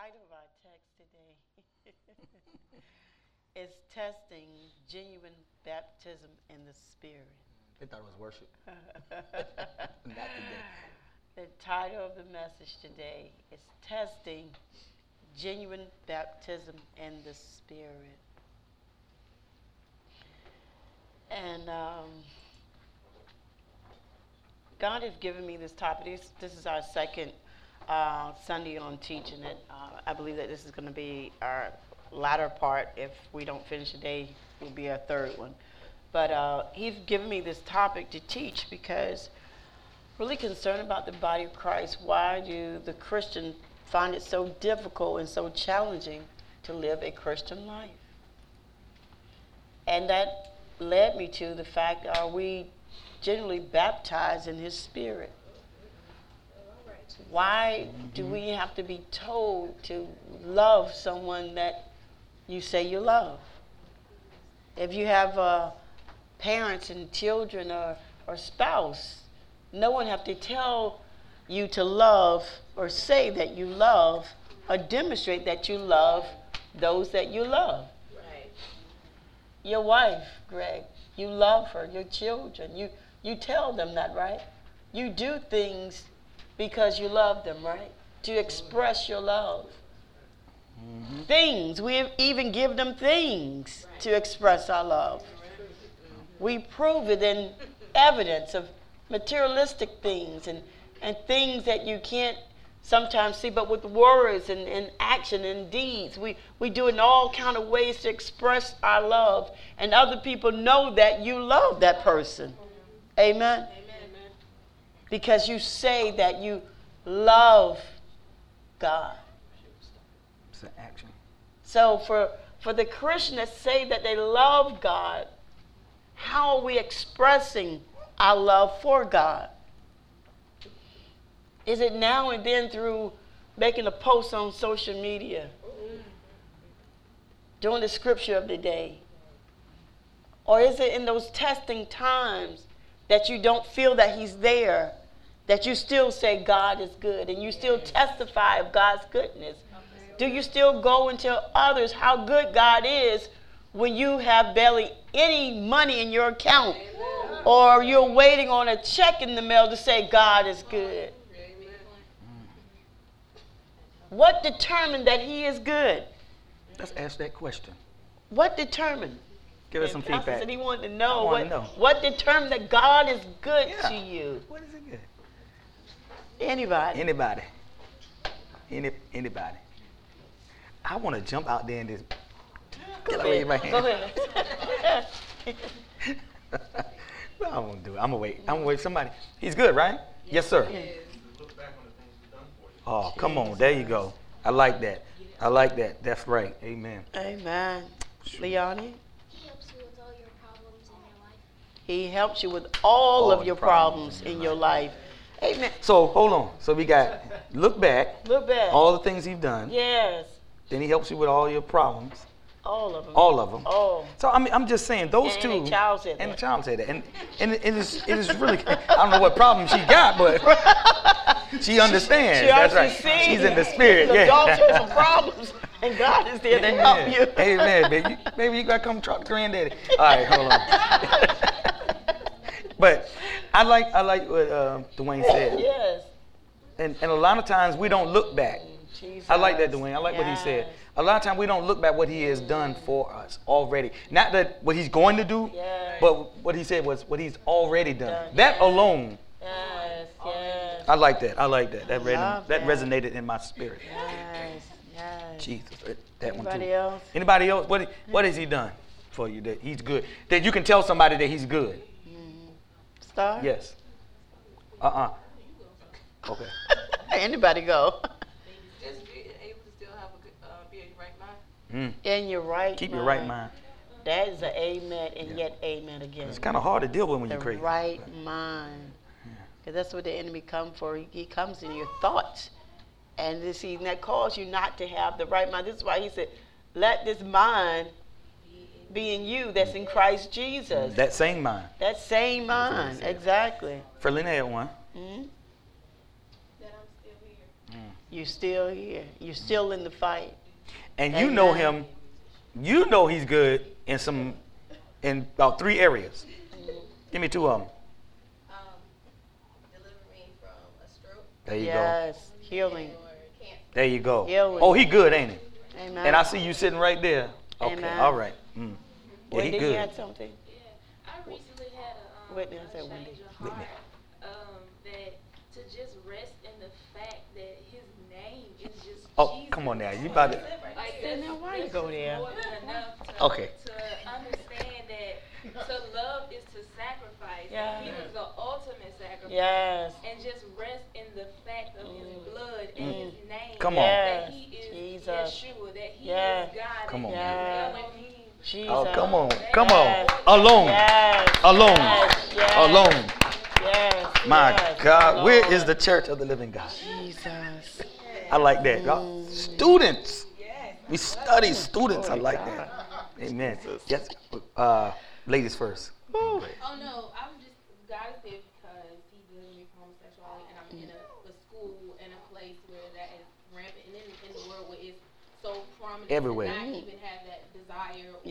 title of our text today is Testing Genuine Baptism in the Spirit. They thought it was worship. The title of the message today is Testing Genuine Baptism in the Spirit. And um, God has given me this topic. This, this is our second uh, Sunday on teaching it. Uh, I believe that this is going to be our latter part. If we don't finish today, will be our third one. But uh, He's given me this topic to teach because really concerned about the body of Christ. Why do the Christian find it so difficult and so challenging to live a Christian life? And that led me to the fact are we generally baptized in His Spirit? Why do we have to be told to love someone that you say you love? If you have uh, parents and children or, or spouse, no one have to tell you to love or say that you love or demonstrate that you love those that you love. Right. Your wife, Greg, you love her, your children, you, you tell them that, right? You do things because you love them, right? To express your love. Mm-hmm. Things, we even give them things to express our love. We prove it in evidence of materialistic things and, and things that you can't sometimes see, but with words and, and action and deeds. We, we do it in all kind of ways to express our love. And other people know that you love that person. Amen? Because you say that you love God. It's an action. So for, for the Christian that say that they love God, how are we expressing our love for God? Is it now and then through making a post on social media? Doing the scripture of the day? Or is it in those testing times that you don't feel that He's there, that you still say God is good and you still testify of God's goodness? Do you still go and tell others how good God is when you have barely any money in your account? Or you're waiting on a check in the mail to say God is good? What determined that He is good? Let's ask that question. What determined? Give us some feedback. said he wanted to know what, wanna know. what determined that God is good Yeah. to you. What is it good? Anybody? Anybody. Any, anybody. I want to jump out there and just. Go Can I my ahead. Go hand? ahead. no, I'm gonna do it. I'm gonna wait. I'm gonna wait. Somebody. He's good, right? Yes, sir. Oh, come on. There you go. I like that. I like that. That's right. Amen. Amen. Leonie, He helps you with all your problems in your life. he helps you with all, All of your problems problems in your life. Amen. So hold on. So we got look back, Look back. all the things you've done. yes. Then he helps you with all your problems, All of them. all of them. Oh. So I mean, I'm just saying those And two. the child said and that. the child said that, and and it is it is really. I don't know what problem she got, but she understands. She That's actually right. sees She's in the spirit. The yeah. have some problems, and God is there to help you. Amen, baby. Maybe you gotta come talk to granddaddy. All right, hold on. but I like I like what uh, Dwayne said, Yes. and and a lot of times we don't look back. I like that, Dwayne. I like what he said. A lot of times we don't look back what he has done for us already. Not that what he's going to do, Yes. but what he said was what he's already done. Done, That yes. alone, Yes. Yes. I like that. I like that. That, Love that that. resonated in my spirit. Yes. Yes. Jesus, that- that one Anybody too. else? Anybody else? What what has he done for you that he's good? That you can tell somebody that he's good. Star? Yes. Uh uh Okay. Anybody go? Just be able to still have a good, uh, be in your right mind. Mm. In your right Keep mind. your right mind. That is an amen and Yeah. yet amen again. It's kind of hard to deal with when the you're crazy. right mind. Because that's what the enemy come for. He, he comes in your thoughts. And this he that calls you not to have the right mind. This is why he said, let this mind be in you that's in Christ Jesus. That same mind. That same mind. said. Exactly. For had one. hmm That I'm still here. You're still here. You're still in the fight. And you know him. You know he's good in some, in about three areas. Give me two of them. Um, deliver me from a stroke There you go. yes. Healing. There you go. Healing. Oh, he good, ain't he? Amen. And I see you sitting right there. Okay, Amen. all right. Mm. Yeah, Wendy, you good. had something? I recently had a, um, Whitney, I a said Wendy. change of Whitney. heart, um, that to just rest in the fact that his name is just Oh, Jesus. come on now. You about to. Like Then that's, now why you that's go just there? More than enough to, Okay. to understand that to love is to sacrifice. Yeah. He was the ultimate sacrifice. Yes. And just rest in the fact of his blood and his name. Come on. That Yes. he is Jesus. Yeshua. That he Yes. is God. Come that on. he Yes. Is Elohim. Jesus. Oh, come on. Come on. Alone. Yes. Alone. Yes. Yes. Alone. Yes. My yes. God. Where Lord. is the church of the living God? Jesus. I like that. y'all. Students. We study students. I like that. Amen. Yes. Uh, ladies first. Oh no, I'm just God is there because He delivered me from homosexuality, and I'm in a, a school and a place where that is rampant, and in, in the world where it's so prominent. Everywhere. Not even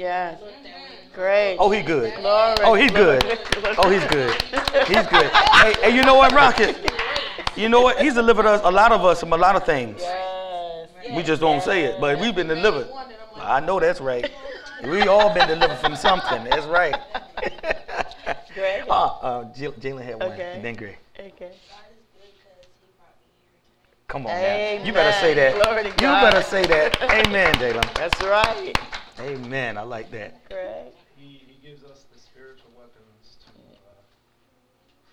have that desire. or Yes. Look that way. Great. Oh, he good. Glory. Oh, he's good. Oh, he's good. He's good. Hey, hey, you know what, Rocket? You know what? He's delivered us, a lot of us, from a lot of things. Yes. We just don't say it, but we've been delivered. I know that's right. We all been delivered from something. That's right. Greg? Uh, uh, Jalen had one, Okay. and then Greg. Okay. Come on, man. You better say that. Glory to You better say that. Amen, Jalen. That's right. Amen. I like that. Greg. He, he gives us the spiritual weapons to uh,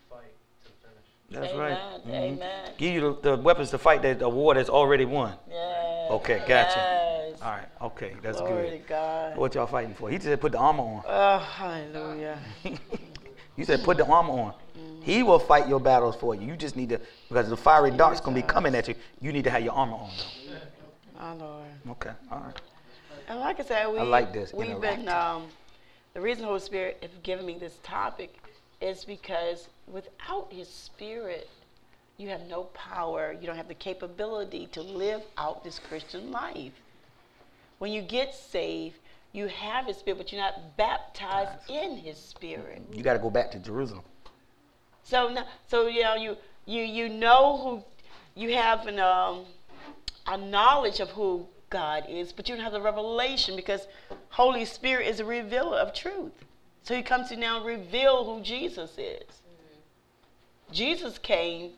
fight to the finish. That's Amen. right. Mhm. Amen. Give you the, the weapons to fight that the war that's already won. Yes. Okay, gotcha. Yes. All right. Okay, that's Glory good. to God. What y'all fighting for? He said put the armor on. Oh, hallelujah. you said put the armor on. He will fight your battles for you. You just need to, because the fiery dart's going to be coming at you. You need to have your armor on. My Lord. Okay. All right. And like I said, we, like this, we've been, um, the reason the Holy Spirit has given me this topic is because without His Spirit, you have no power, you don't have the capability to live out this Christian life. When you get saved, you have His Spirit, but you're not baptized in His Spirit. You got to go back to Jerusalem. So now, so you know, you you you know who you have an um, a knowledge of who God is, but you don't have the revelation because Holy Spirit is a revealer of truth. So He comes to now reveal who Jesus is. Jesus came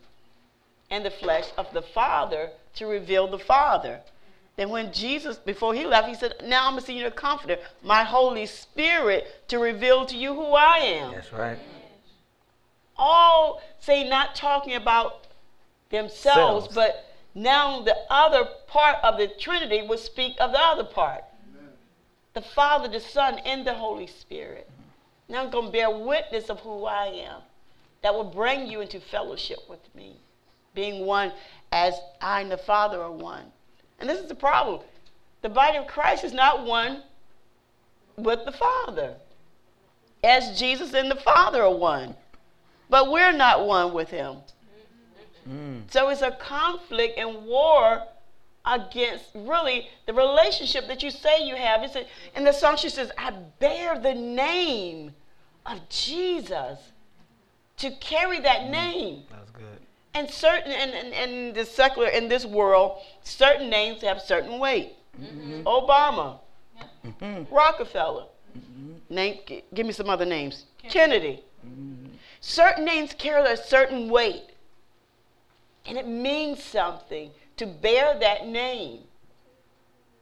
in the flesh of the Father to reveal the Father. Then when Jesus, before he left, he said, Now I'm going to send you the Comforter, my Holy Spirit, to reveal to you who I am That's right. all say not talking about themselves, Selves. but now the other part of the Trinity will speak of the other part. The Father, the Son, and the Holy Spirit. Now I'm going to bear witness of who I am. That will bring you into fellowship with me, being one as I and the Father are one. And this is the problem. The body of Christ is not one with the Father, as Jesus and the Father are one but we're not one with him. Mm. So it's a conflict and war against really the relationship that you say you have. It's a, and the song she says, I bear the name of Jesus to carry that name. That's good. And certain, and, and, and the secular, in this world, certain names have certain weight. Obama, Mhm. Rockefeller. Name, g- give me some other names. Kennedy. Certain names carry a certain weight. And it means something to bear that name.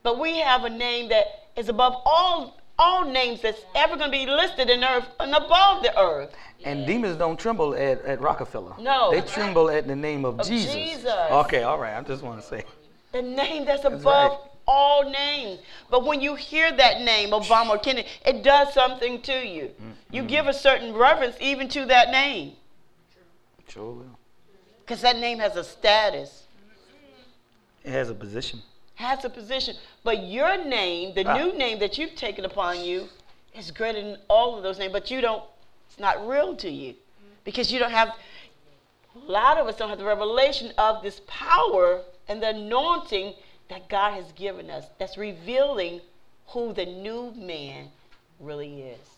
But we have a name that is above all all names that's ever going to be listed in earth and above the earth. And demons don't tremble at, at Rockefeller. No. They tremble at the name of, Of Jesus. Jesus. Okay, all right. I just want to say. The name that's above right. all names. But when you hear that name, Obama or Kennedy, it does something to you. Mm-hmm. You give a certain reverence even to that name. Sure will. Because that name has a status, It has a position. has a position. But your name, the Ah. new name that you've taken upon you, is greater than all of those names. But you don't, it's not real to you. Because you don't have, A lot of us don't have the revelation of this power and the anointing that God has given us that's revealing who the new man really is.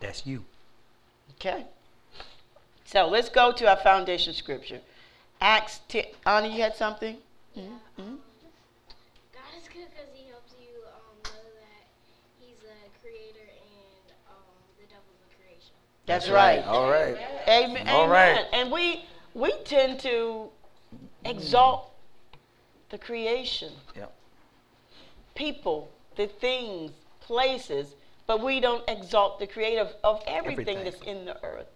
That's you. Okay? So let's go to our foundation scripture. Acts 10. Anna, you had something? Mhm, mhm. God is good because He helps you um, know that He's a creator and um, the devil's a creation. That's right. All right. Amen. All Amen. right. And we we tend to exalt the creation, Yep. people, the things, places, but we don't exalt the creator of everything, Everything. that's in the earth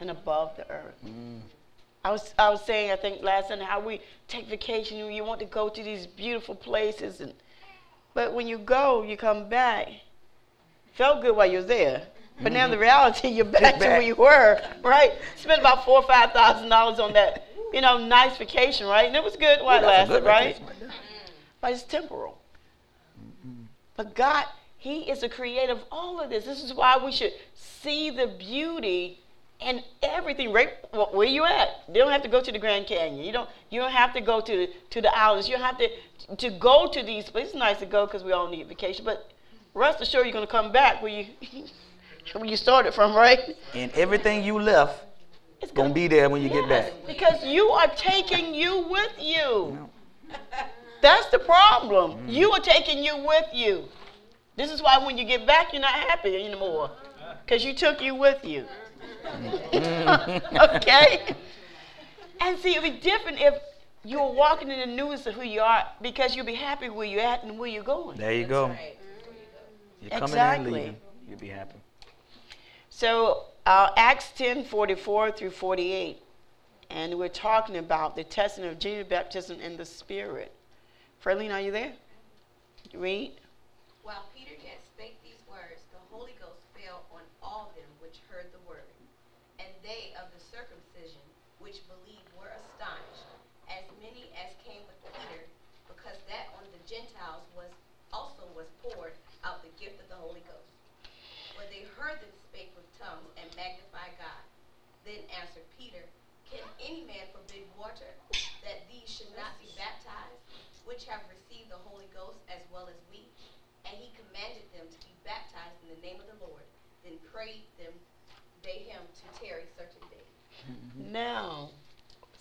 and above the earth. Mm. I was I was saying I think last night how we take vacation you want to go to these beautiful places and but when you go you come back felt good while you're there. But now the reality you're back to where you were right? Spent about four or five thousand dollars on that you know nice vacation right? And it was good while it lasted right? right mm-hmm. but it's temporal. But God he is the creator of all of this. This is why we should see the beauty and everything right where you at? You don't have to go to the grand canyon. You don't you don't have to go to the to the islands. You don't have to to go to these places it's nice to go because we all need vacation but rest assured you're going to come back where you where you started from right? And everything you left it's gonna be there when you get back. because you are taking you with you. That's the problem. You are taking you with you. This is why when you get back you're not happy anymore because you took you with you okay? And see, it'd be different if you were walking in the news of who you are because you'll be happy where you're at and where you're going. There you go. Right. You're coming Exactly. and leaving. You'll be happy. So, uh, Acts 10 44 through 48. And we're talking about the testing of Jesus' baptism in the Spirit. Freeline, are you there? Read. While Peter yet spake these words, the Holy Ghost fell on all them which heard the word. And they of the circumcision which believed were astonished, as many as came with Peter, because that on the Gentiles was also was poured out the gift of the Holy Ghost. When they heard them spake with tongues and magnify God. Then answered Peter, Can any man forbid water, that these should not be baptized, which have received the Holy Ghost as well as we? And he commanded them to be baptized in the name of the Lord. Then prayed them they him to tarry certain days. Now,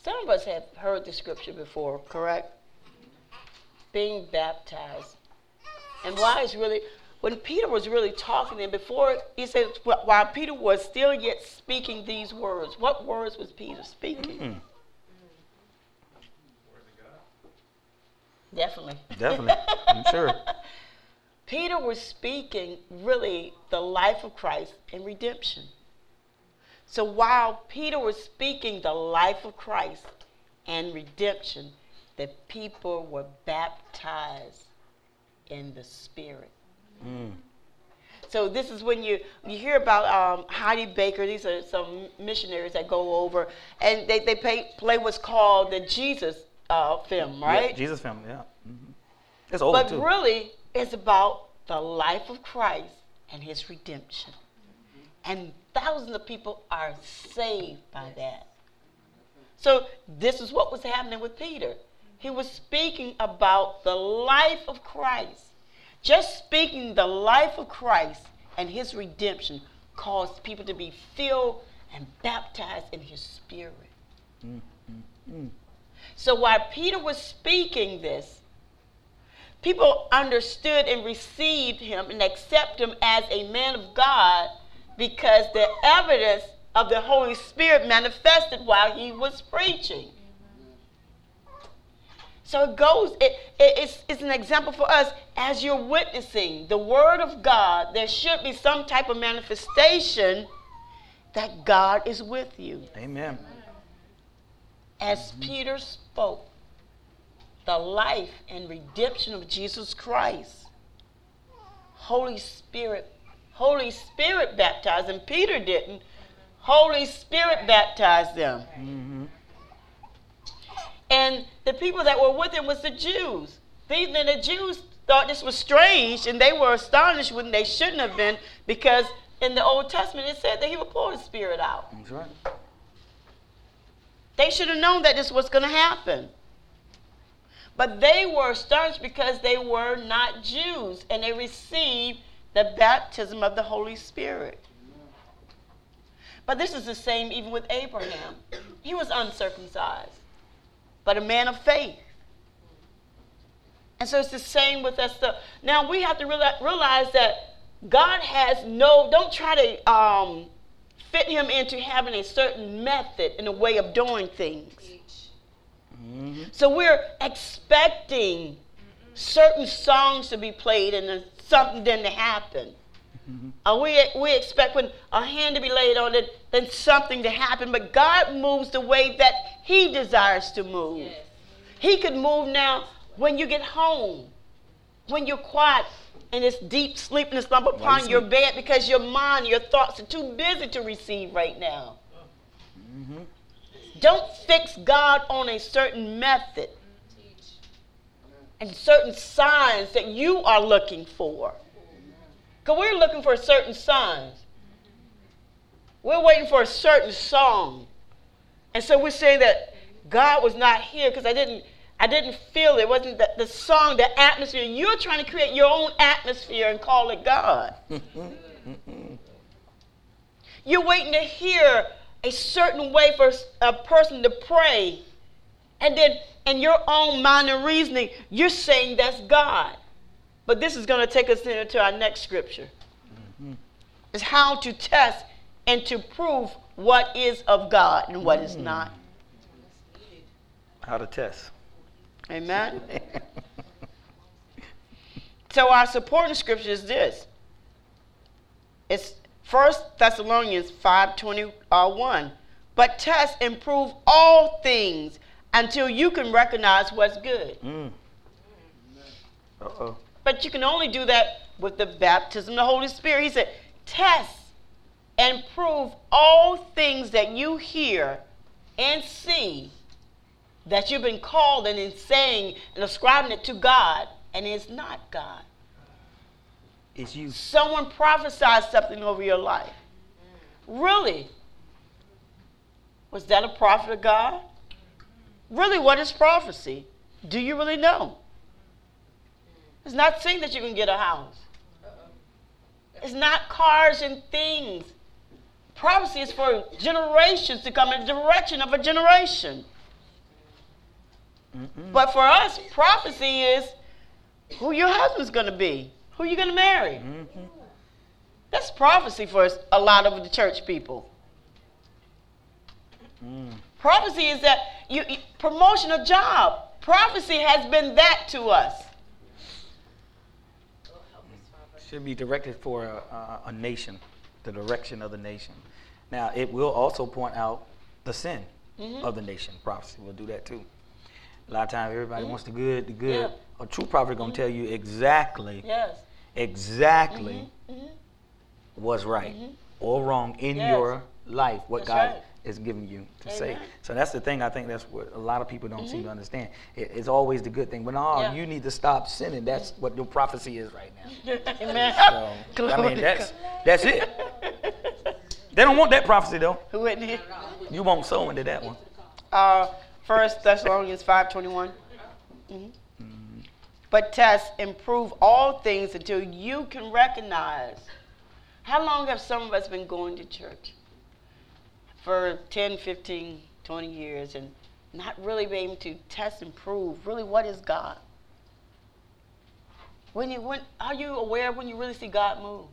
some of us have heard the scripture before, correct? Being baptized. And why is really, when Peter was really talking, and before he said, while Peter was still yet speaking these words, what words was Peter speaking? Mm, God. Definitely. definitely. I'm sure. Peter was speaking really the life of Christ and redemption. So while Peter was speaking the life of Christ and redemption, the people were baptized in the Spirit. Mm. So this is when you you hear about um, Heidi Baker. These are some missionaries that go over and they, they play, play what's called the Jesus uh, film, right? Yeah, Jesus film, yeah. hmm It's old But too. really, it's about the life of Christ and his redemption. And thousands of people are saved by that. So, this is what was happening with Peter. He was speaking about the life of Christ. Just speaking the life of Christ and his redemption caused people to be filled and baptized in his spirit. Mm. So while Peter was speaking this, people understood and received him and accepted him as a man of God because the evidence of the Holy Spirit manifested while he was preaching. So it goes, it, it- it's, it's an example for us as you're witnessing the Word of God, there should be some type of manifestation that God is with you Amen. as Peter spoke the life and redemption of Jesus Christ. Holy Spirit, Holy Spirit baptized them. Peter didn't. Holy Spirit baptized them. hmm And the people that were with him was the Jews. These then the Jews thought this was strange and they were astonished when they shouldn't have been because in the Old Testament it said that he would pour the Spirit out. That's right. They should have known that this was going to happen. But they were astonished because they were not Jews and they received the baptism of the Holy Spirit. But this is the same even with Abraham. He was uncircumcised, but a man of faith. And so it's the same with us. So now we have to realize that God has no, don't try to um, fit him into having a certain method and a way of doing things. Mm-hmm. So we're expecting certain songs to be played and something then to happen. Mm-hmm. Uh, we, we expect when a hand to be laid on it, then something to happen. But God moves the way that He desires to move. Yes. He could move now when you get home, when you're quiet and it's deep sleep and slumber upon your bed because your mind, your thoughts are too busy to receive right now. Mm-hmm. Don't fix God on a certain method and certain signs that you are looking for. Because we're looking for certain signs. We're waiting for a certain song. And so we're saying that God was not here because I didn't I didn't feel it. it wasn't the, the song, the atmosphere. You're trying to create your own atmosphere and call it God. You're waiting to hear a certain way for a person to pray. And then in your own mind and reasoning, you're saying that's God. But this is going to take us into our next scripture. Mm-hmm. Is how to test and to prove what is of God and what mm. is not. How to test. Amen. so our supporting scripture is this. It's First Thessalonians 5:21. But test and prove all things until you can recognize what's good. Mm. Uh-oh. But you can only do that with the baptism of the Holy Spirit. He said, test and prove all things that you hear and see that you've been called and in saying and ascribing it to God, and it's not God. It's you. Someone prophesied something over your life. Really? Was that a prophet of God? Really, what is prophecy? Do you really know? It's not saying that you can get a house. It's not cars and things. Prophecy is for generations to come in the direction of a generation. Mm-mm. But for us, prophecy is who your husband's going to be, who you're going to marry. Mm-hmm. That's prophecy for a lot of the church people. Mm. Prophecy is that you, you promotion a job. Prophecy has been that to us. Should be directed for a, a, nation, the direction of the nation. Now, it will also point out the sin mm-hmm. of the nation. Prophecy will do that too. A lot of times, everybody mm-hmm. wants the good, the good. Yeah. A true prophet gonna mm-hmm. tell you exactly, yes. exactly mm-hmm. Mm-hmm. what's right mm-hmm. or wrong in yes. your life. What that's God right. Is giving you to Amen. say. So that's the thing. I think that's what a lot of people don't seem to understand. It, it's always the good thing, but no, yeah. you need to stop sinning. That's what your prophecy is right now. Amen. So, I mean, that's that's it. They don't want that prophecy though. Who wouldn't he? You won't sow into that one. Uh, First Thessalonians 5.21. Mm-hmm. But test and prove all things until you can recognize. How long have some of us been going to church? For 10, 15, 20 years and not really being able to test and prove really what is God? When you when are you aware when you really see God move?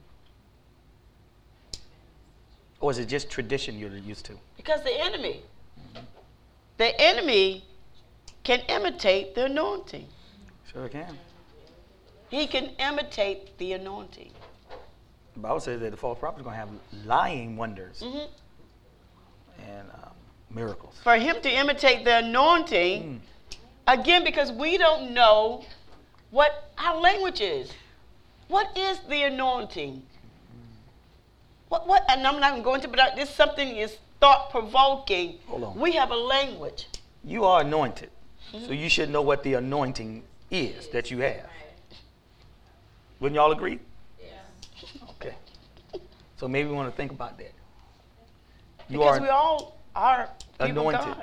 Or is it just tradition you're used to? Because the enemy the enemy can imitate the anointing. Sure can. He can imitate the anointing. The Bible says that the false prophet is going to have lying wonders mm-hmm. And um, miracles. For him to imitate the anointing, mm. again, because we don't know what our language is. What is the anointing? What, what, and I'm not going to, but this something is thought provoking. Hold on. We have a language. You are anointed. Mm-hmm. So you should know what the anointing is that you have. Wouldn't y'all agree? Yeah. Okay. So maybe we want to think about that. You because we all are anointed.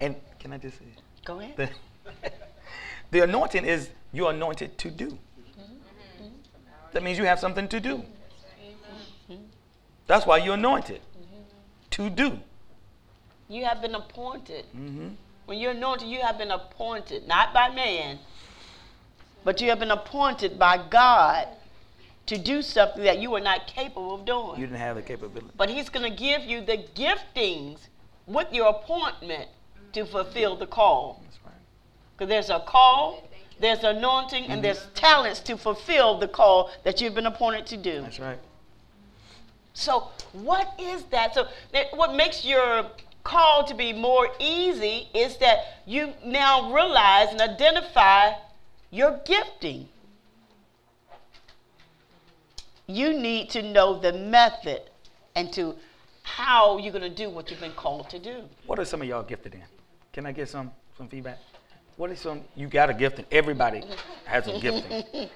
And can I just say, Go ahead. the, the anointing is you're anointed to do. That means you have something to do. That's why you're anointed to do. You have been appointed. hmm When you're anointed, you have been appointed, not by man, but you have been appointed by God to do something that you were not capable of doing. You didn't have the capability. But He's going to give you the giftings with your appointment to fulfill the call. That's right. Because there's a call, there's anointing, and mm-hmm. there's talents to fulfill the call that you've been appointed to do. That's right. So, what is that? So, that, what makes your call to be more easy is that you now realize and identify your gifting. You need to know the method and to how you're going to do what you've been called to do. What are some of y'all gifted in? Can I get some some feedback? What is some you got a gifting? Everybody has a gifting.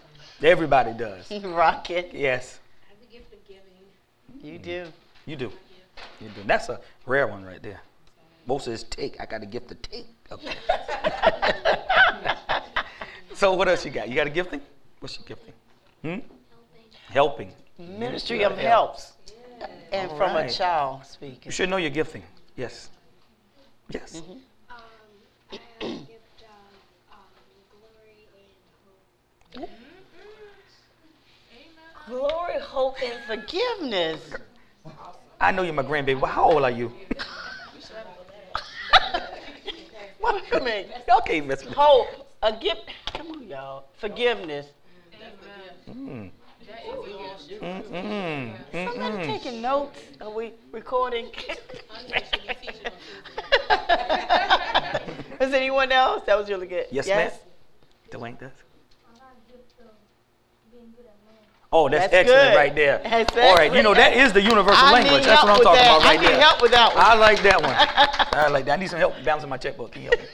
Everybody does. Rocket, Yes, I have the gift of giving. you do. you do. You do. That's a rare one right there. Most says take. I got a gift to take. Okay. so what else you got? You got a gifting? What's your gifting? Hmm? Helping. Ministry of helps. And All from a right. child You should know your gifting. Yes. Yes. Um, I have a gift of um, glory hope. Glory, hope, and forgiveness. I know you're my grandbaby. But how old are you? What I mean, Y'all can't mess with me. hope, a gift. Come on, y'all. Forgiveness. Mm. Mm-mm. Somebody Mm-mm. taking notes? Are we recording? Is anyone else? That was really good. Yes, ma'am. Dwayne does. Oh, that's, That's excellent good. right there. That's All right, you know that excellent. is the universal I language. That's what I'm talking that. about right I need there. help with that one. I like that one. I like that. I need some help balancing my checkbook. Can you help me?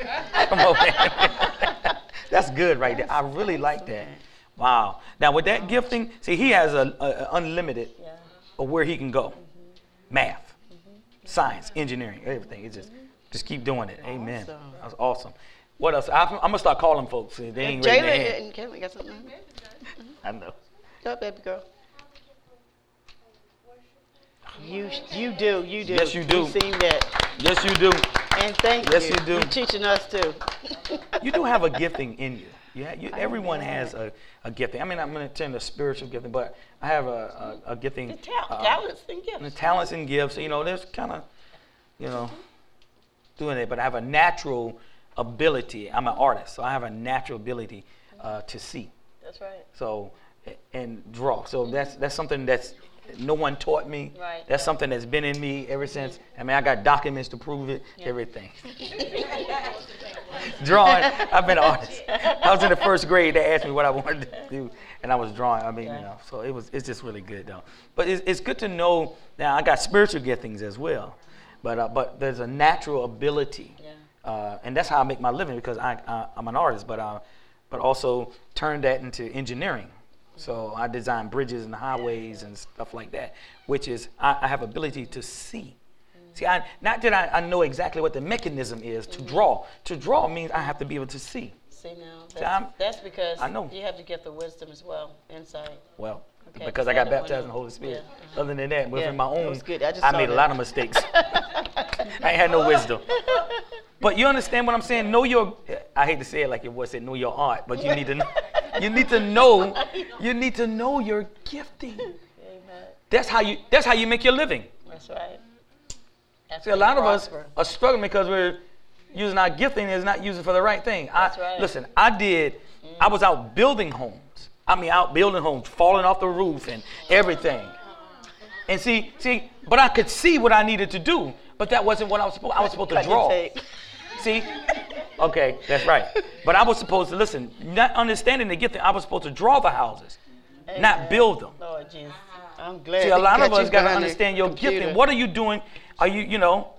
Come on, man. That's good right there. I really like that. Wow. Now with that gifting, see, he has a, a, a unlimited Yeah. of where he can go. Math, science, engineering, everything. It's just just keep doing it. Amen. Awesome. That's awesome. What else? I'm, I'm gonna start calling folks. See, They ain't raising their hand. And Kayla got something? I know. Go, ahead, baby girl. You you do you do. Yes, you do. We seen that, Yes, you do. and thank Yes, you. you do. You're teaching us too. You do have a gifting in you. Yeah, you, everyone has a, a gifting. I mean, I'm going to turn to spiritual gifting, but I have a, a, a gifting. The ta- uh, talents and gifts. the talents and gifts. You know, there's kind of, you know, doing it, but I have a natural ability. I'm an artist, so I have a natural ability uh, to see. That's right. So and draw. So that's that's something that's no one taught me. Right. That's something that's been in me ever since. I mean, I got documents to prove it. Everything. drawing. I've been an artist. I was in the first grade. They asked me what I wanted to do, and I was drawing. I mean, you know, so it was. It's just really good though. But it's, it's good to know. Now I got spiritual giftings as well, but uh, but there's a natural ability, Yeah. uh, and that's how I make my living because I, I I'm an artist, but I, but also turn that into engineering. So I design bridges and highways and stuff like that, which is I, I have ability to see. See, I, not that I, I know exactly what the mechanism is to draw. To draw means I have to be able to see. See now, that's, I'm- that's because I know. you have to get the wisdom as well, insight. Well, Okay, because I got baptized in the Holy Spirit. Yeah. Other than that, within Yeah, my own. I I made a lot of mistakes. I ain't had no wisdom. But you understand what I'm saying? Know your. I hate to say it like your boy said, know your art, but you need to know. You need to know. You need to know your gifting. Amen. That's how you. That's how you make your living. That's right. That's See, a lot of us are struggling because we're using our gifting is not using for the right thing. That's I, right. Listen, I did. I was out building homes. I mean, out building homes, falling off the roof and everything. And see, see, but I could see what I needed to do, but that wasn't what I was supposed. I was supposed to draw. See? Okay, that's right. But I was supposed to listen, not understanding the gifting, I was supposed to draw the houses, not build them. Lord Jesus. I'm glad. See, a lot of us got to understand your computer. gifting. What are you doing? Are you, you know,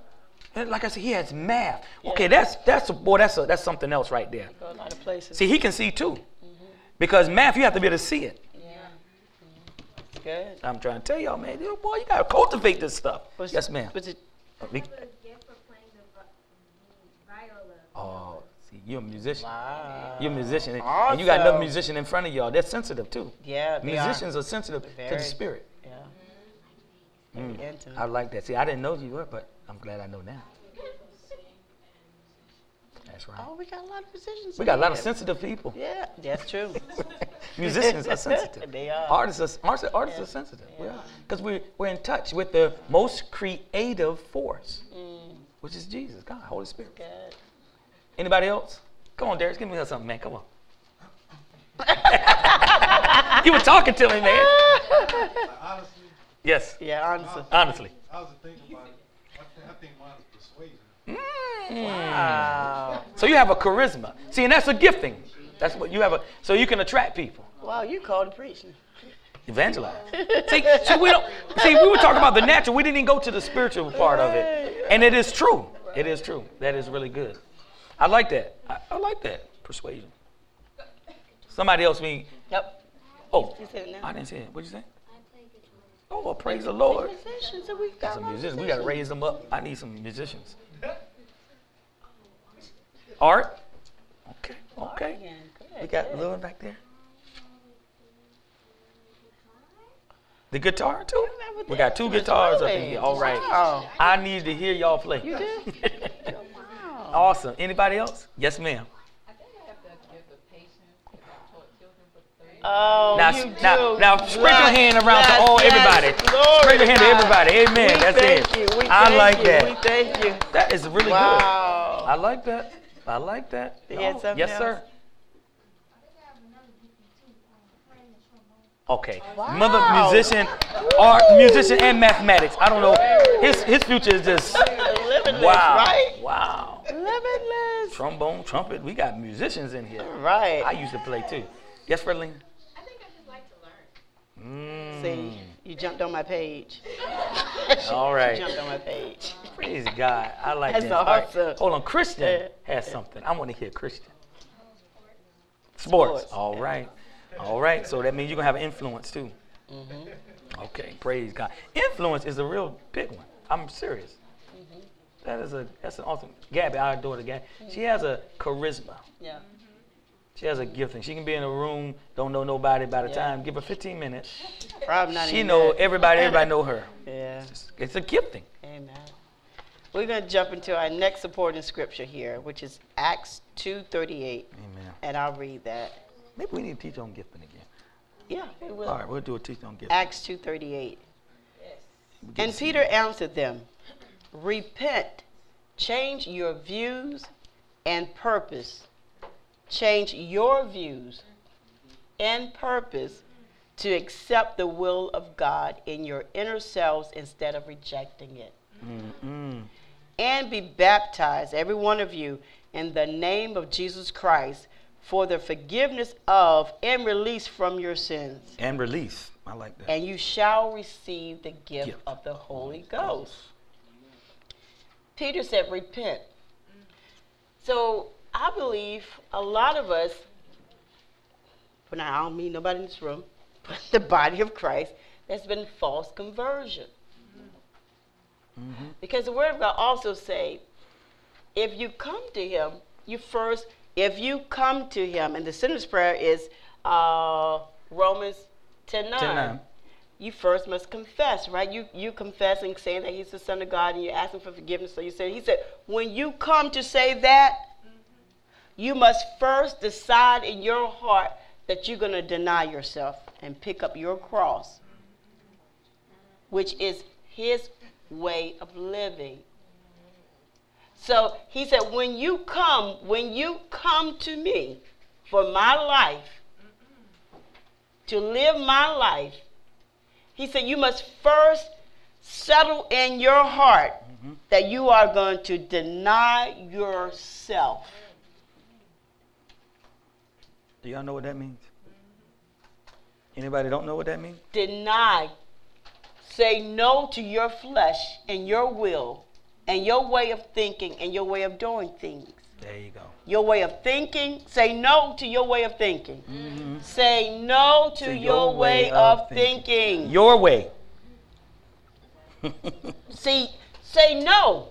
like I said, he has math. Okay, that's that's a boy. That's a, that's something else right there. Go a lot of places. See, he can see too, because math you have to be able to see it. yeah. It's good. I'm trying to tell y'all, man. You boy, you gotta cultivate this stuff. Was- yes, ma'am. Was it? Uh, for playing the vi- Oh, see, you're a musician. Wow. You're a musician, and you got another musician in front of y'all. They're sensitive too. Yeah, they are. Musicians are, sensitive to the spirit. Yeah. Mm. Very intimate. I like that. See, I didn't know you were, but I'm glad I know now. That's right. Oh, we got a lot of musicians. We got a lot of sensitive people. Yeah, that's true. Musicians are sensitive. They are. Artists are, artists, artists are sensitive. We are. Because we're, we're in touch with the most creative force, Mm, which is Jesus, God, Holy Spirit. good. Anybody else? Come on, Darius, give me something, man. Come on. you were talking to me, man. Honestly, Yes, Yeah, honestly. honestly. I was thinking about it. I, think mine is persuasion. Mm. Wow. So you have a charisma. See, and that's a gifting. That's what you have a. So you can attract people. Wow, you called to preach. Evangelize. see, so we don't. See, we were talking about the natural. We didn't even go to the spiritual part of it, and it is true. It is true. That is really good. I like that. I, I like that persuasion. Somebody else mean. Yep. Oh, You said it now. I didn't say it. What'd you say? I play guitar. Oh, well, praise the Lord. Musicians, so we got Some a lot musicians. We got to raise them up. I need some musicians. Art. Okay. Okay. Good, We got good. Lil back there. The guitar too. We got two guitars up in here. All right. Wow. Oh. I need to hear y'all play. You do? Wow. awesome. Anybody else? Yes, ma'am. I think I have the gift of patience because I've taught children for 30 Oh, Now, you now, do. now, spread your hand around to all yes. everybody. Glory Spread your hand to everybody. Amen. We That's thank it. You. We I thank like you. that. We thank you. That is really good. I like that. I like that. You Oh, yes, else? sir. I think I have another gifting too. Playing the trombone. Okay. Wow. Mother musician, art musician, and mathematics. I don't know. His his future is just Limitless, wow. right? Wow. Limitless. Trombone, trumpet. We got musicians in here. Right. I used to play too. Yes, Fredlina? I think I just like to learn. Mm. See, you jumped on my page. All right. You jumped on my page. Praise God. I like That's that. All right. awesome. Hold on. Christian has something. I want to hear Christian. Sports. Sports, All right. All right. So that means you're going to have influence too. Mm-hmm. Okay. Praise God. Influence is a real big one. I'm serious. Mm-hmm. That is a that's an awesome. Gabby, our daughter Gabby, she has a charisma. Yeah. She has a gift gifting. She can be in a room, don't know nobody by the Yeah. time. Give her 15 minutes. Probably not She even know that. everybody. Everybody know her. Yeah. It's, it's a gifting. Amen. We're going to jump into our next supporting scripture here, which is Acts 2.38, Amen. and I'll read that. Maybe we need to teach on gifting again. Yeah, we will. All right, we'll do a teach on gifting. Acts 2.38. We get And to see Peter answered them, Repent, change your views and purpose. Change your views and purpose to accept the will of God in your inner selves instead of rejecting it. Mm-mm. And be baptized, every one of you, in the name of Jesus Christ for the forgiveness of and release from your sins And release. I like that. and you shall receive the gift Gift. of the Holy Ghost. Peter said, Repent. So I believe a lot of us, but now I don't mean nobody in this room, but the body of Christ, there's been false conversion. Mhm. Because the Word of God also say, if you come to Him, you first, if you come to Him, and the sinner's prayer is uh, Romans 10 9. 10:9. You first must confess, right? You you confessing, saying that He's the Son of God, and you're asking for forgiveness. So you said, He said, when you come to say that, you must first decide in your heart that you're going to deny yourself and pick up your cross, which is His way of living. So he said, when you come, when you come to me for my life, to live my life, he said, you must first settle in your heart mm-hmm. that you are going to deny yourself. Do y'all know what that means? Anybody don't know what that means? Deny. Say no to your flesh and your will and your way of thinking and your way of doing things. There you go. Your way of thinking, say no to your way of thinking. Mm-hmm. Say no to, To your, way, of thinking. Your way. See, say no.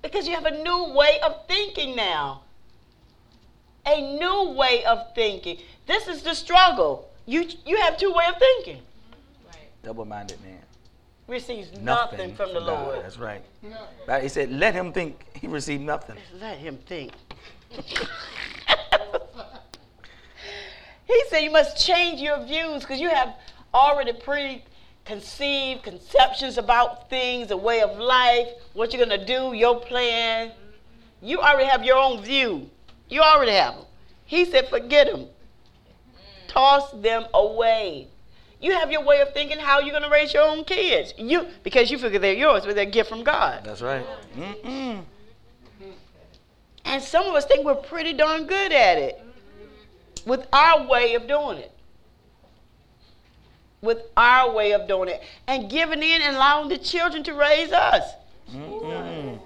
Because you have a new way of thinking now. A new way of thinking. This is the struggle. You you have two way of thinking. Right. Double-minded man. Receives nothing, from the God. Lord. That's right. Right, He said, "Let him think he received nothing." Let him think. he said you must change your views because you have already preconceived conceptions about things, a way of life, what you're going to do, your plan. You already have your own view. You already have them. He said, forget them. Toss them away. You have your way of thinking how you're going to raise your own kids. You because you figure they're yours, but they're a gift from God. That's right. Mm-mm. And some of us think we're pretty darn good at it with our way of doing it. With our way of doing it. And giving in and allowing the children to raise us. Mm-mm.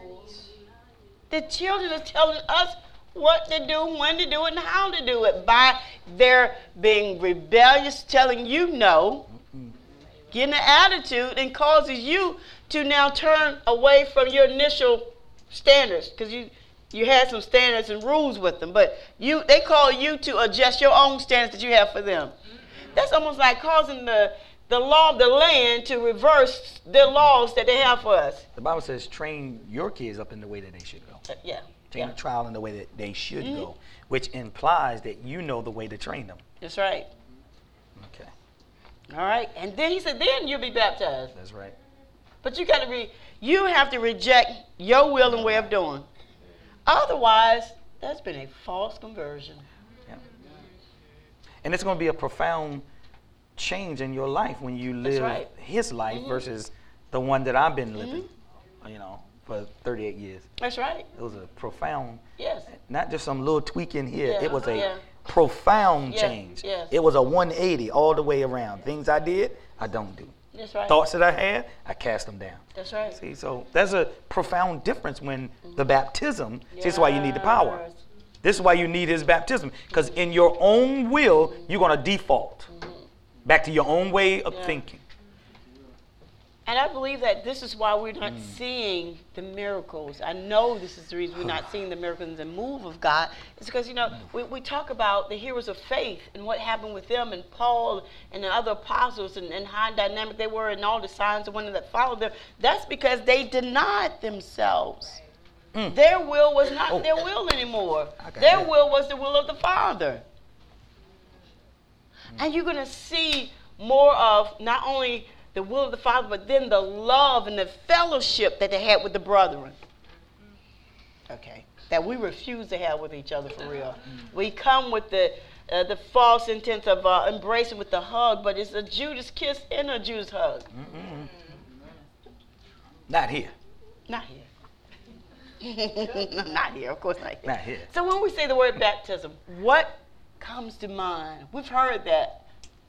The children are telling us what to do, when to do it, and how to do it by their being rebellious, telling you no, getting an attitude, and causes you to now turn away from your initial standards because you you had some standards and rules with them, but you they call you to adjust your own standards that you have for them. That's almost like causing the the law of the land to reverse the laws that they have for us. The Bible says, "Train your kids up in the way that they should go." Uh, yeah, Train yeah, a child in the way that they should Mhm. go, which implies that you know the way to train them. that's right. Okay, All right, and then he said, then you'll be baptized. that's right. But you got to re, you have to reject your will and way of doing. Otherwise, that's been a false conversion. Yeah. And it's going to be a profound change in your life when you live right. His life Mhm. versus the one that I've been living, you know, for 38 years. That's right. It was a profound, Yes. not just some little tweak in here. Yeah, It was a yeah. profound Yeah, change. yes. It was a 180 all the way around. Things I did, I don't do. That's right. Thoughts that I had, I cast them down. That's right. See, so there's a profound difference when mm-hmm. the baptism. See, this is why you need the power. Yes. This is why you need his baptism. Because in your own will, you're going to default mm-hmm. back to your own way of thinking. And I believe that this is why we're not Mm. seeing the miracles. I know this is the reason we're not seeing the miracles and the move of God. It's because, you know, we, we talk about the heroes of faith and what happened with them and Paul and the other apostles and, and how dynamic they were and all the signs and wonders that followed them. That's because they denied themselves. Mm. Their will was not Oh. their will anymore. Their that. will was the will of the Father. And you're going to see more of not only the will of the Father, but then the love and the fellowship that they had with the brethren. Okay. That we refuse to have with each other for real. We come with the uh, the false intent of uh, embracing with the hug, but it's a Judas kiss and a Judas hug. Mm-mm. Not here. Not here. not here, of course not here. Not here. So when we say the word baptism, what comes to mind? We've heard that.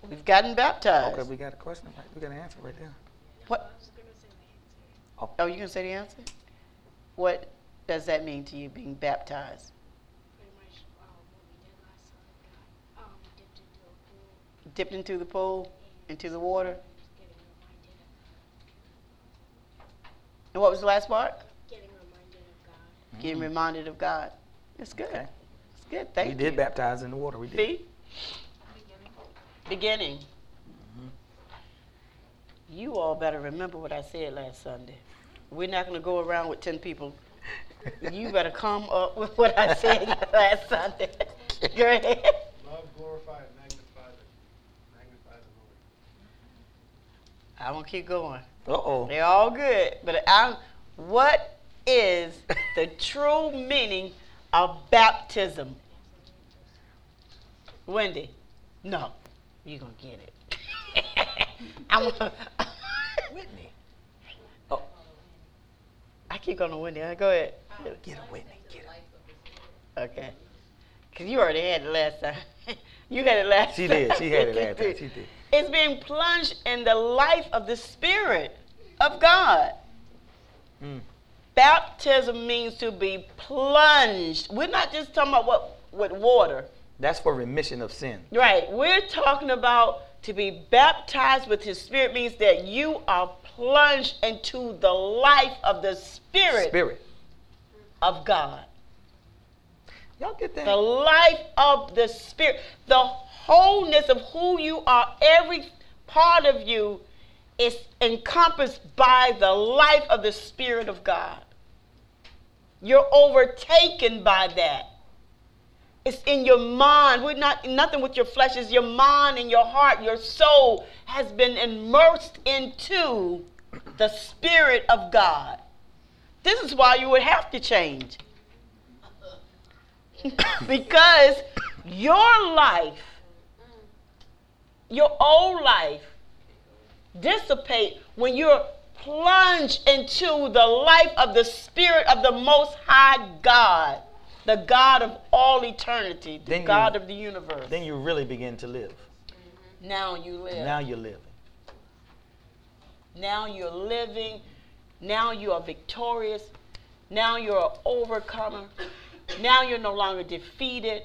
We've gotten baptized. Okay, we got a question. Right? We got an answer right there. What? Oh, you gonna say the answer? What does that mean to you, being baptized? Much um, what we did last time. Got um, dipped into. Dipped into the pool, into the water. Just getting reminded of, And what was the last part? getting reminded of God. Getting reminded of God. That's good. Okay. That's good. Thank we you. did baptize in the water. We did. See? Beginning. Mm-hmm. You all better remember what I said last Sunday. We're not going to go around with 10 people. You better come up with what I said last Sunday. Go ahead. Love, glorify, and magnify the, magnify the Lord. I won't keep going. Uh oh. They're all good. But I'm, what is the true meaning of baptism? Wendy, no, you're going to get it. I'm gonna, Whitney. Oh, I keep going to Wendy. Go ahead. get a Whitney. Get it. Okay. Because you already had it last time. you had it last She time. did. She had it last time. She did. It's being plunged in the life of the Spirit of God. Mm. Baptism means to be plunged. We're not just talking about what with water. That's for remission of sin. Right. We're talking about to be baptized with his spirit means that you are plunged into the life of the spirit. Spirit. of God. Y'all get that? The life of the Spirit, the wholeness of who you are, every part of you is encompassed by the life of the Spirit of God. You're overtaken by that. It's in your mind. We're not nothing with your flesh. It's your mind and your heart. Your soul has been immersed into the Spirit of God. This is why you would have to change. because your life, your old life, dissipate when you're plunged into the life of the Spirit of the Most High God, the God of all eternity, the Then you- God of the universe. Then you really begin to live. Mm-hmm. now you live. Now you're living. Now you're living. Now you are victorious. Now you're an overcomer. Now you're no longer defeated.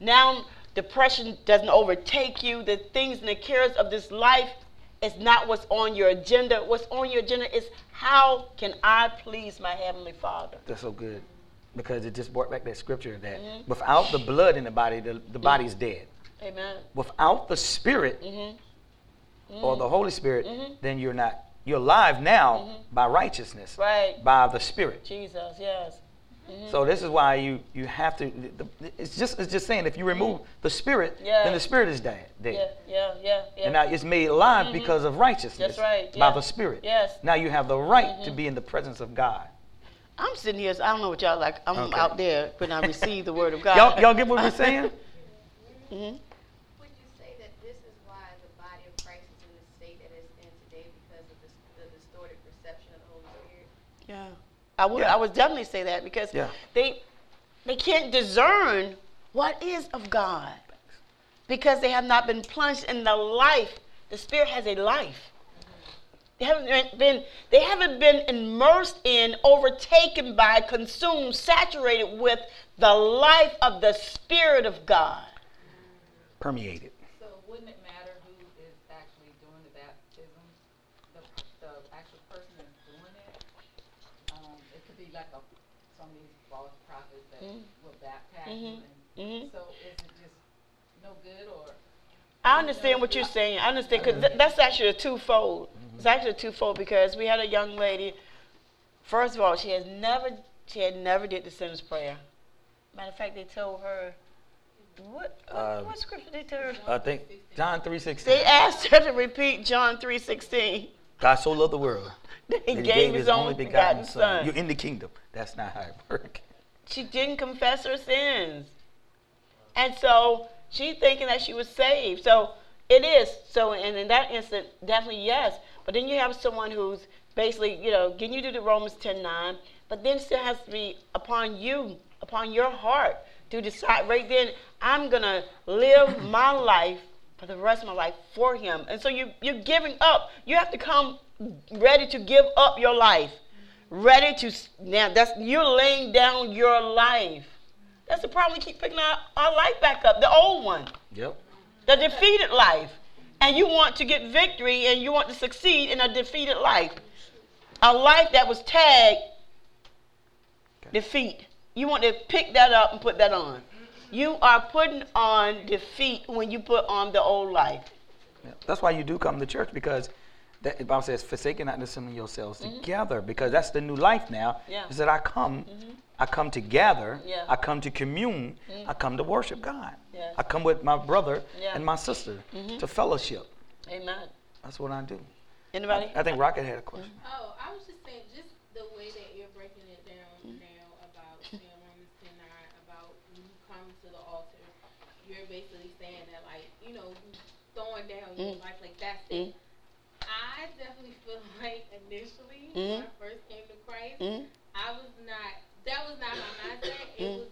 Now depression doesn't overtake you. The things and the cares of this life is not what's on your agenda. What's on your agenda is how can I please my Heavenly Father? That's so good. Because it just brought back that scripture that Mhm. without the blood in the body, the, the body's dead. Amen. Without the spirit Mm-hmm. or the Holy Spirit, Mhm. then you're not you're alive now Mhm. by righteousness, Right. by the spirit. Jesus, yes. So this is why you you have to. The, it's just it's just saying if you remove the spirit, Yeah. then the spirit is dead. dead. yeah, yeah, yeah, yeah. And now it's made alive because of righteousness That's right, by yeah. the spirit. Yes. Now you have the right to be in the presence of God. I'm sitting here, so I don't know what y'all like. I'm Okay. out there when I receive the word of God. Y'all, y'all get what we're saying? hmm Would you say that this is why the body of Christ is in the state that it's in today because of the, the distorted perception of the Holy Spirit? Yeah. I would Yeah. I would definitely say that because Yeah. they they can't discern what is of God because they have not been plunged in the life. The Spirit has a life. They haven't been- been they haven't been immersed in, overtaken by, consumed, saturated with the life of the Spirit of God. Permeated. So wouldn't it matter who is actually doing the baptism? The, the actual person that's doing it? Um, it could be like a, some of these false prophets that Mm. will baptize you. And Mhm. So is it just no good or? I understand what you're saying. I understand because th- that's actually a twofold. It's actually twofold because we had a young lady. First of all, she has never she had never did the sinner's prayer. Matter of fact, they told her what what, Uh, what scripture they told her? I think John three sixteen. They asked her to repeat John three sixteen. God so loved the world. He gave his only begotten son. You're in the kingdom. That's not how it works. She didn't confess her sins. And so she thinking that she was saved. So it is. So and in that instant, definitely yes. But then you have someone who's basically, you know, getting you to the Romans 10 9, but then still has to be upon you, upon your heart to decide right then, I'm gonna live my life for the rest of my life for him. And so you you're giving up. You have to come ready to give up your life ready to now that's you're laying down your life that's the problem we keep picking our, our life back up the old one Yep. the defeated life and you want to get victory and you want to succeed in a defeated life. A life that was tagged defeat. You want to pick that up and put that on. You are putting on defeat when you put on the old life. Yeah. That's why you do come to church because that, the Bible says, forsaking not to assemble yourselves together because that's the new life now. Mm-hmm. Yeah. Mm-hmm. Is that I come, I come to gather, Yeah. Mm-hmm. I come to commune, I come to worship God. Yes. I come with my brother Yeah. and my sister Mhm. to fellowship. amen That's what I do. anybody I think Rocket had a question. Oh, I was just saying, just the way that you're breaking it down now about you know, Romans 10 9, about when you come to the altar, you're basically saying that, like, you know, throwing down your Mm. life, like, that's Mm. it. I definitely feel like initially, Mm. when I first came to Christ, Mhm. I was not, that was not my mindset. It Mm. was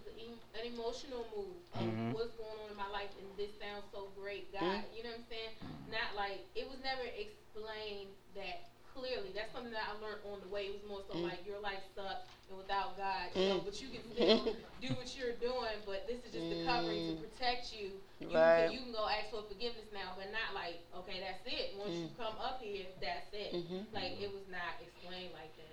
an emotional move of Mhm. what's going on in my life, and this sounds so great, God. Mm. You know what I'm saying? Not like, it was never explained that clearly. That's something that I learned on the way. It was more so Mm. like your life sucks and without God, you know, Mm. but you can still do what you're doing, but this is just the covering to Mm. protect you. You, Right. can, you can go ask for forgiveness now, but not like, okay, that's it. Once you Mm. come up here, that's it. Mhm. Like, it was not explained like that.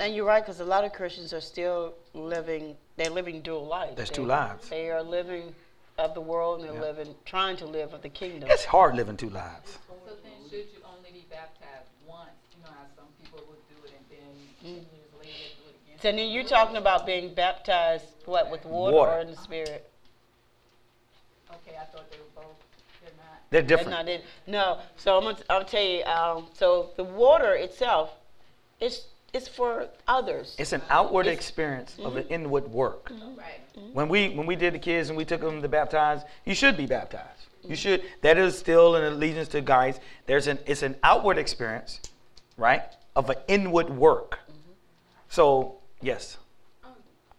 And you're right, because a lot of Christians are still living, they're living dual life. There's They- two lives. They are living of the world and they're Yeah. living, trying to live of the kingdom. It's hard living two lives. So then should you only be baptized once? You know how some people would do it and then ten years later do it again? So then you're talking about being baptized, what, with water, Water. or in the spirit? Okay, I thought they were both, they're not. They're That's different. not it. No. So I'm gonna, I'll tell you. Um, so the water itself, it's it's for others. It's an outward It's- experience of Mm-hmm. an inward work. Right. When we when we did the kids and we took them to baptize, you should be baptized. You should. That is still an allegiance to Christ. There's an it's an outward experience, right, of an inward work. So yes. Um,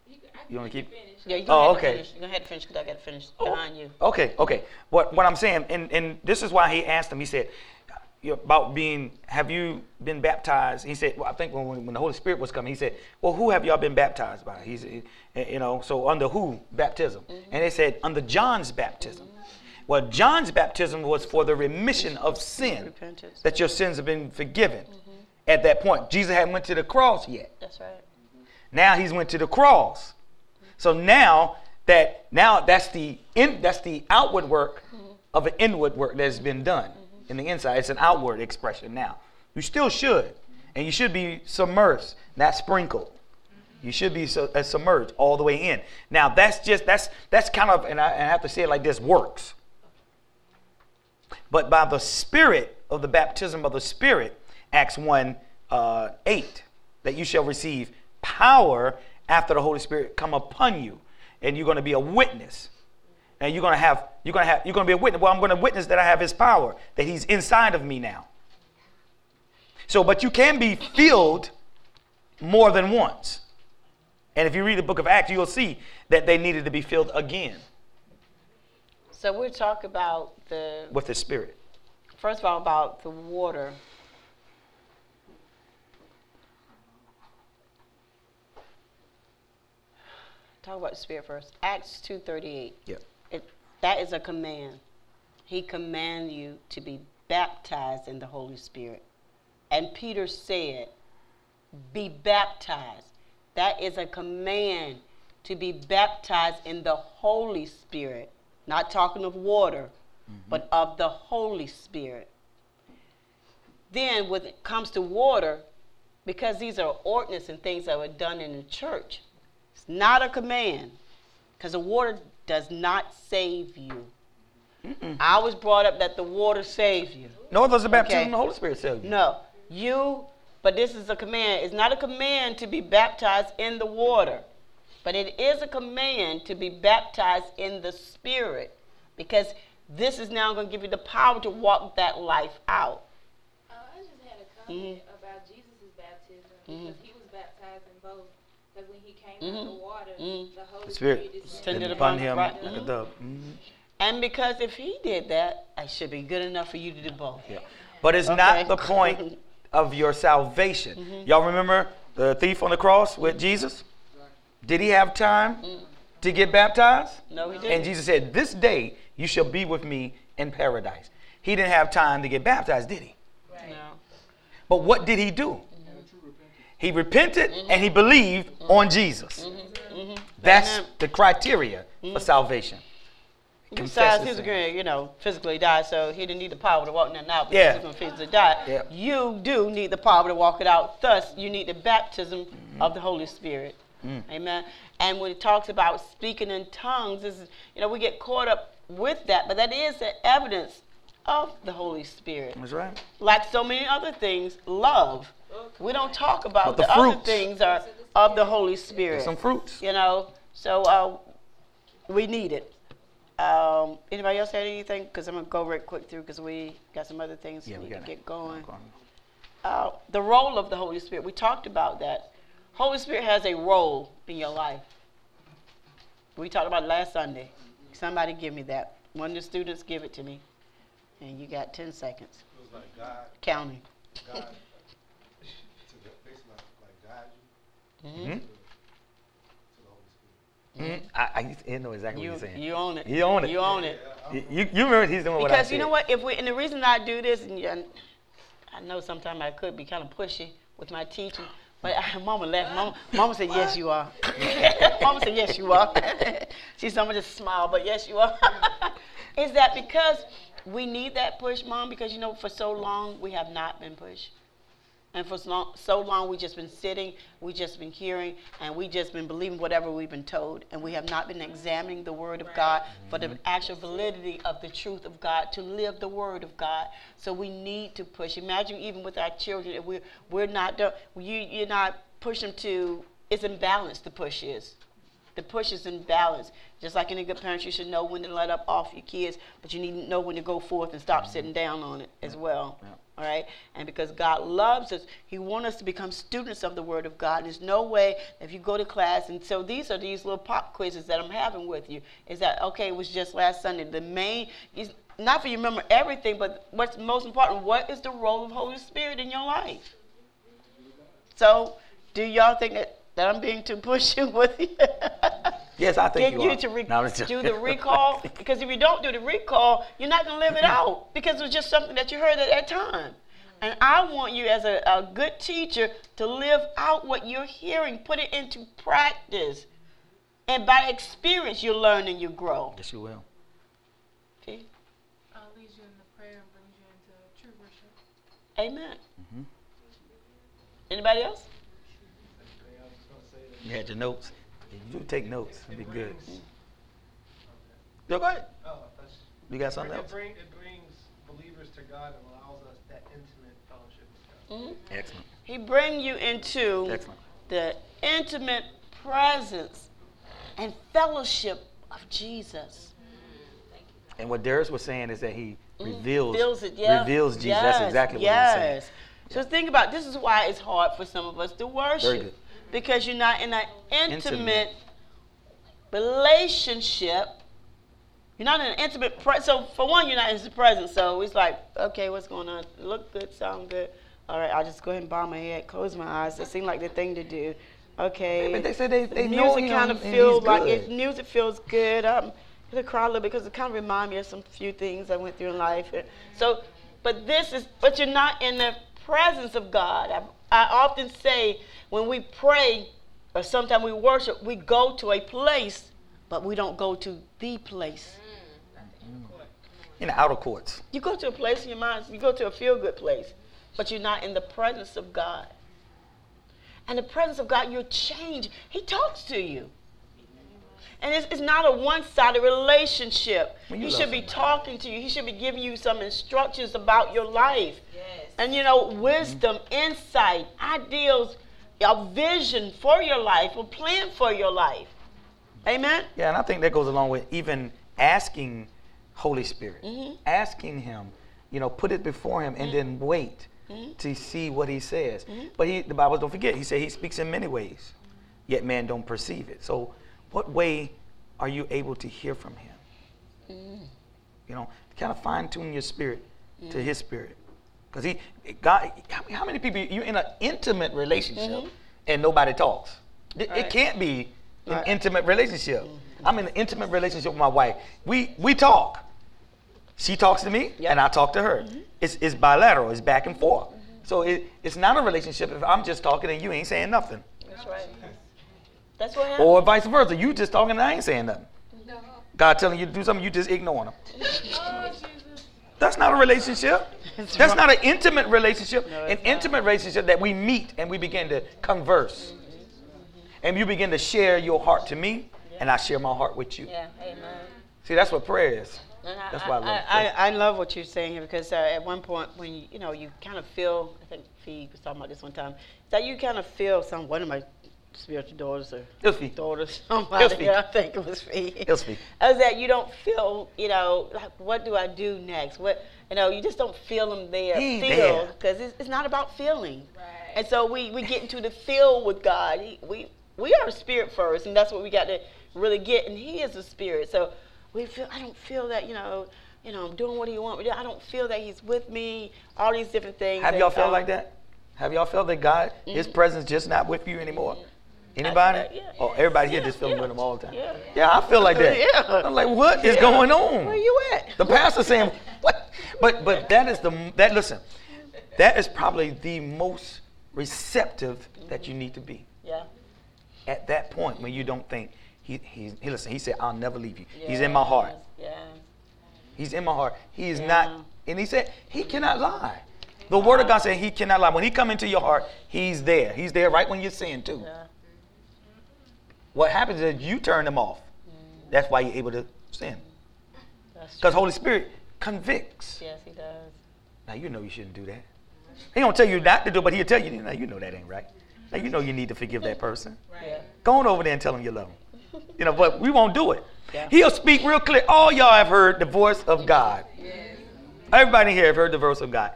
you, You wanna keep- finish. Yeah, you Oh, ahead okay. and finish. You go ahead and finish because I got to finish oh, behind you. Okay, okay. What what I'm saying, and, and this is why he asked him. He said, you know, about being, have you been baptized? He said, well, I think when, when the Holy Spirit was coming, he said, well, who have y'all been baptized by? He's, eh, you know, so under who baptism? Mm-hmm. And they said under John's baptism. Well, John's baptism was for the remission of sin, Repentance. that your sins have been forgiven. Mm-hmm. At that point, Jesus hadn't went to the cross yet. That's right. Now he's went to the cross. So now that now that's the in, that's the outward work of an inward work that's been done in the inside. It's an outward expression now. You still should, and you should be submerged, not sprinkled. You should be su- uh, submerged all the way in. Now that's just that's that's kind of and I, and I have to say it like this works. But by the Spirit of the baptism of the Spirit, Acts 1 uh, 8, that you shall receive power after the Holy Spirit come upon you. And you're going to be a witness. And you're going to have, you're going to have, you're going to be a witness. Well, I'm going to witness that I have his power, that he's inside of me now. So, but you can be filled more than once. And if you read the book of Acts, you'll see that they needed to be filled again So we'll talk about the with the Spirit. first of all about the water. Talk about the spirit first. Acts two thirty eight. Yeah. It, that is a command. He command you to be baptized in the Holy Spirit. And Peter said, Be baptized. That is a command to be baptized in the Holy Spirit. Not talking of water, mm-hmm. but of the Holy Spirit. Then, when it comes to water, because these are ordinances and things that were done in the church, not a command, because the water does not save you. I was brought up that the water saves you. Nor does the baptism Okay. of the Holy Spirit save you. No, you, but this is a command. It's not a command to be baptized in the water, but it is a command to be baptized in the Spirit, because this is now going to give you the power to walk that life out. Uh, I just had a comment about Jesus' baptism because he was baptized in both. Because when he came out Mhm. the water, Mhm. the Holy The Spirit Spirit descended Descended upon upon him right. like a dove. Mhm. And because if he did that, I should be good enough for you to do both. Yeah. But it's Okay. not the point of your salvation. Y'all remember the thief on the cross with Jesus? Did he have time to get baptized? No, he didn't. And Jesus said, This day you shall be with me in paradise. He didn't have time to get baptized, did he? No. But what did he do? He repented and he believed on Jesus. That's Amen. the criteria for salvation. Besides, he was going to, you know, physically die, so he didn't need the power to walk nothing out because Yeah. he was going to physically die. Yeah. You do need the power to walk it out. Thus, you need the baptism Mm-hmm. of the Holy Spirit. Mm. Amen. And when it talks about speaking in tongues, this is, you know, we get caught up with that, but that is the evidence of the Holy Spirit. That's right. Like so many other things, love. We don't talk about But the the, other things are of the Holy Spirit. Some fruits. You know, so uh, we need it. Um, anybody else had anything? Because I'm gonna go real quick through because we got some other things Yeah, we we need got to get going. Uh, the role of the Holy Spirit. We talked about that. Holy Spirit has a role in your life. We talked about it last Sunday. Somebody give me that. One of the students give it to me, and you got 10 seconds. It was like God, Counting. God, to the, basically like, like guide you Mhm. Mhm. to the Holy Spirit. Mhm. I, I used to know exactly You, what you're saying. you own it. You own it. You own it. You, you, remember he's doing what I Because you know what? If we and the reason I do this, and I know sometimes I could be kind of pushy with my teaching, But Mama laughed. Mama, Mama said, "Yes, you are." Mama said, "Yes, you are." She's someone just smile, but yes, you are. Is that because we need that push, Mom? Because you know, for so long we have not been pushed. And for so long, so long, we just been sitting, we've just been hearing, and we've just been believing whatever we've been told, and we have not been examining the Word of God for the mm-hmm. actual validity of the truth of God to live the Word of God. So we need to push. Imagine even with our children, if we're we're not done, you you're not push them to. It's imbalanced. The push is. The push is in balance. Just like any good parent, you should know when to let up off your kids, but you need to know when to go forth and stop mm-hmm. sitting down on it as well. All right? And because God loves us, He wants us to become students of the Word of God. There's no way if you go to class, and so these are these little pop quizzes that I'm having with you. Is that, okay, it was just last Sunday. The main, is not for you remember everything, but what's most important, what is the role of Holy Spirit in your life? So, do y'all think that, that I'm being too pushy with you? Yes, I think Get you you are. to re- No, do the recall because if you don't do the recall, you're not going to live it out because it was just something that you heard at that time. And I want you, as a, a good teacher, to live out what you're hearing, put it into practice. And by experience, you learn and you grow. Yes, you will. Okay? Uh, leads you in the prayer and brings you into true worship. Amen. Mhm. Anybody else? Anything else I was gonna say that- You had your notes. You do take notes. It'd be good. brings- Yo, go ahead. Oh. You got something it else? Bring, it brings believers to God and allows us that intimate fellowship with God. hmm Excellent. He bring you into Excellent. the intimate presence and fellowship of Jesus. And what Darius was saying is that he reveals, Reveals it, yeah. reveals Jesus. That's exactly what yes. he was saying. So think about this is why it's hard for some of us to worship. Because you're not in an intimate, Intimate. relationship. You're not in an intimate pre- so for one you're not in his presence. So it's like, okay, what's going on? Look good, sound good. All right, I'll just go ahead and bow my head, close my eyes. That seemed like the thing to do. Okay. But they said they, they the know music kind of feels like good. it. Music feels good. Um, gonna cry a little because it kind of remind me of some few things I went through in life. So, but this is, but you're not in the presence of God. I, I often say when we pray or sometimes we worship, we go to a place, but we don't go to the place. in the outer courts. You go to a place in your mind, you go to a feel good place, but you're not in the presence of God. And the presence of God, you're changed. He talks to you. And it's, it's not a one sided relationship. When you he love should be somebody. talking to you, he should be giving you some instructions about your life. And you know, wisdom, insight, ideals, a vision for your life, a plan for your life. Amen? Yeah, and I think that goes along with even asking Holy Spirit, Mhm. asking Him, you know, put it before Him, and then wait Mhm. to see what He says. Mhm. But he, the Bible don't forget, He said He speaks in many ways, yet man don't perceive it. So, what way are you able to hear from Him? Mm. You know, kind of fine tune your spirit Mm. to His spirit, because He, God, how, many people you're in an intimate relationship Mhm. and nobody talks? It, it can't be an Right. Mm-hmm. intimate relationship. I'm in an intimate relationship with my wife. We we talk. She talks to me, Yep. Mm-hmm. and I talk to her. It's, it's bilateral. It's back and forth. So it, it's not a relationship if I'm just talking and you ain't saying nothing, That's right. That's what happened. or vice versa. You just talking and I ain't saying nothing. God telling you to do something, you just ignoring him. That's not a relationship. That's That's right. not an intimate relationship. No, an not. intimate relationship that we meet and we begin to converse. And you begin to share your heart to me, and I share my heart with you. Yeah, amen. See, that's what prayer is. And I, That's why I love I, prayer. I, I love what you're saying here because uh, at one point when you, you know you kind of feel I think Fee was talking about this one time that you kind of feel some one of my spiritual daughters or It was Fee. daughters It was somebody Fee. I think it was Fee It was Fee. is that you don't feel you know like what do I do next what you know you just don't feel them there He ain't feel because it's, it's not about feeling Right. and so we, we get into the feel with God. He, we we are a spirit first, and that's what we got to really get. And He is a spirit, so we feel. I don't feel that you know, you know, I'm doing what He wants me to. do. I don't feel that He's with me. All these different things. Have y'all felt um, like that? Have y'all felt that God, His Mhm. presence just not with you anymore? Anybody? I- yeah. Oh, everybody here just feeling yeah, with Him all the time. yeah. Yeah, I feel like that. Yeah. I'm like, what is Yeah. going on? Where you at? The pastor saying, what? But but that is the that listen, that is probably the most receptive that you need to be. Yeah. At that point when you don't think he he, he listen, he said, I'll never leave you. He's in my heart. Yeah. He's in my heart. He is Yeah. not and he said he cannot lie. The word of uh-huh. God said he cannot lie. When he come into your heart, he's there. He's there right when you're sin too. Yeah. What happens is you turn them off. Mm. That's why you're able to sin. Because. Holy Spirit convicts. Yes, he does. Now you know you shouldn't do that. He don't tell you not to do, but he'll tell you. Now you know that ain't right. Now you know you need to forgive that person. Yeah. Go on over there and tell him you love him. You know, but we won't do it. Yeah. He'll speak real clear. All y'all have heard the voice of God. Everybody here have heard the voice of God.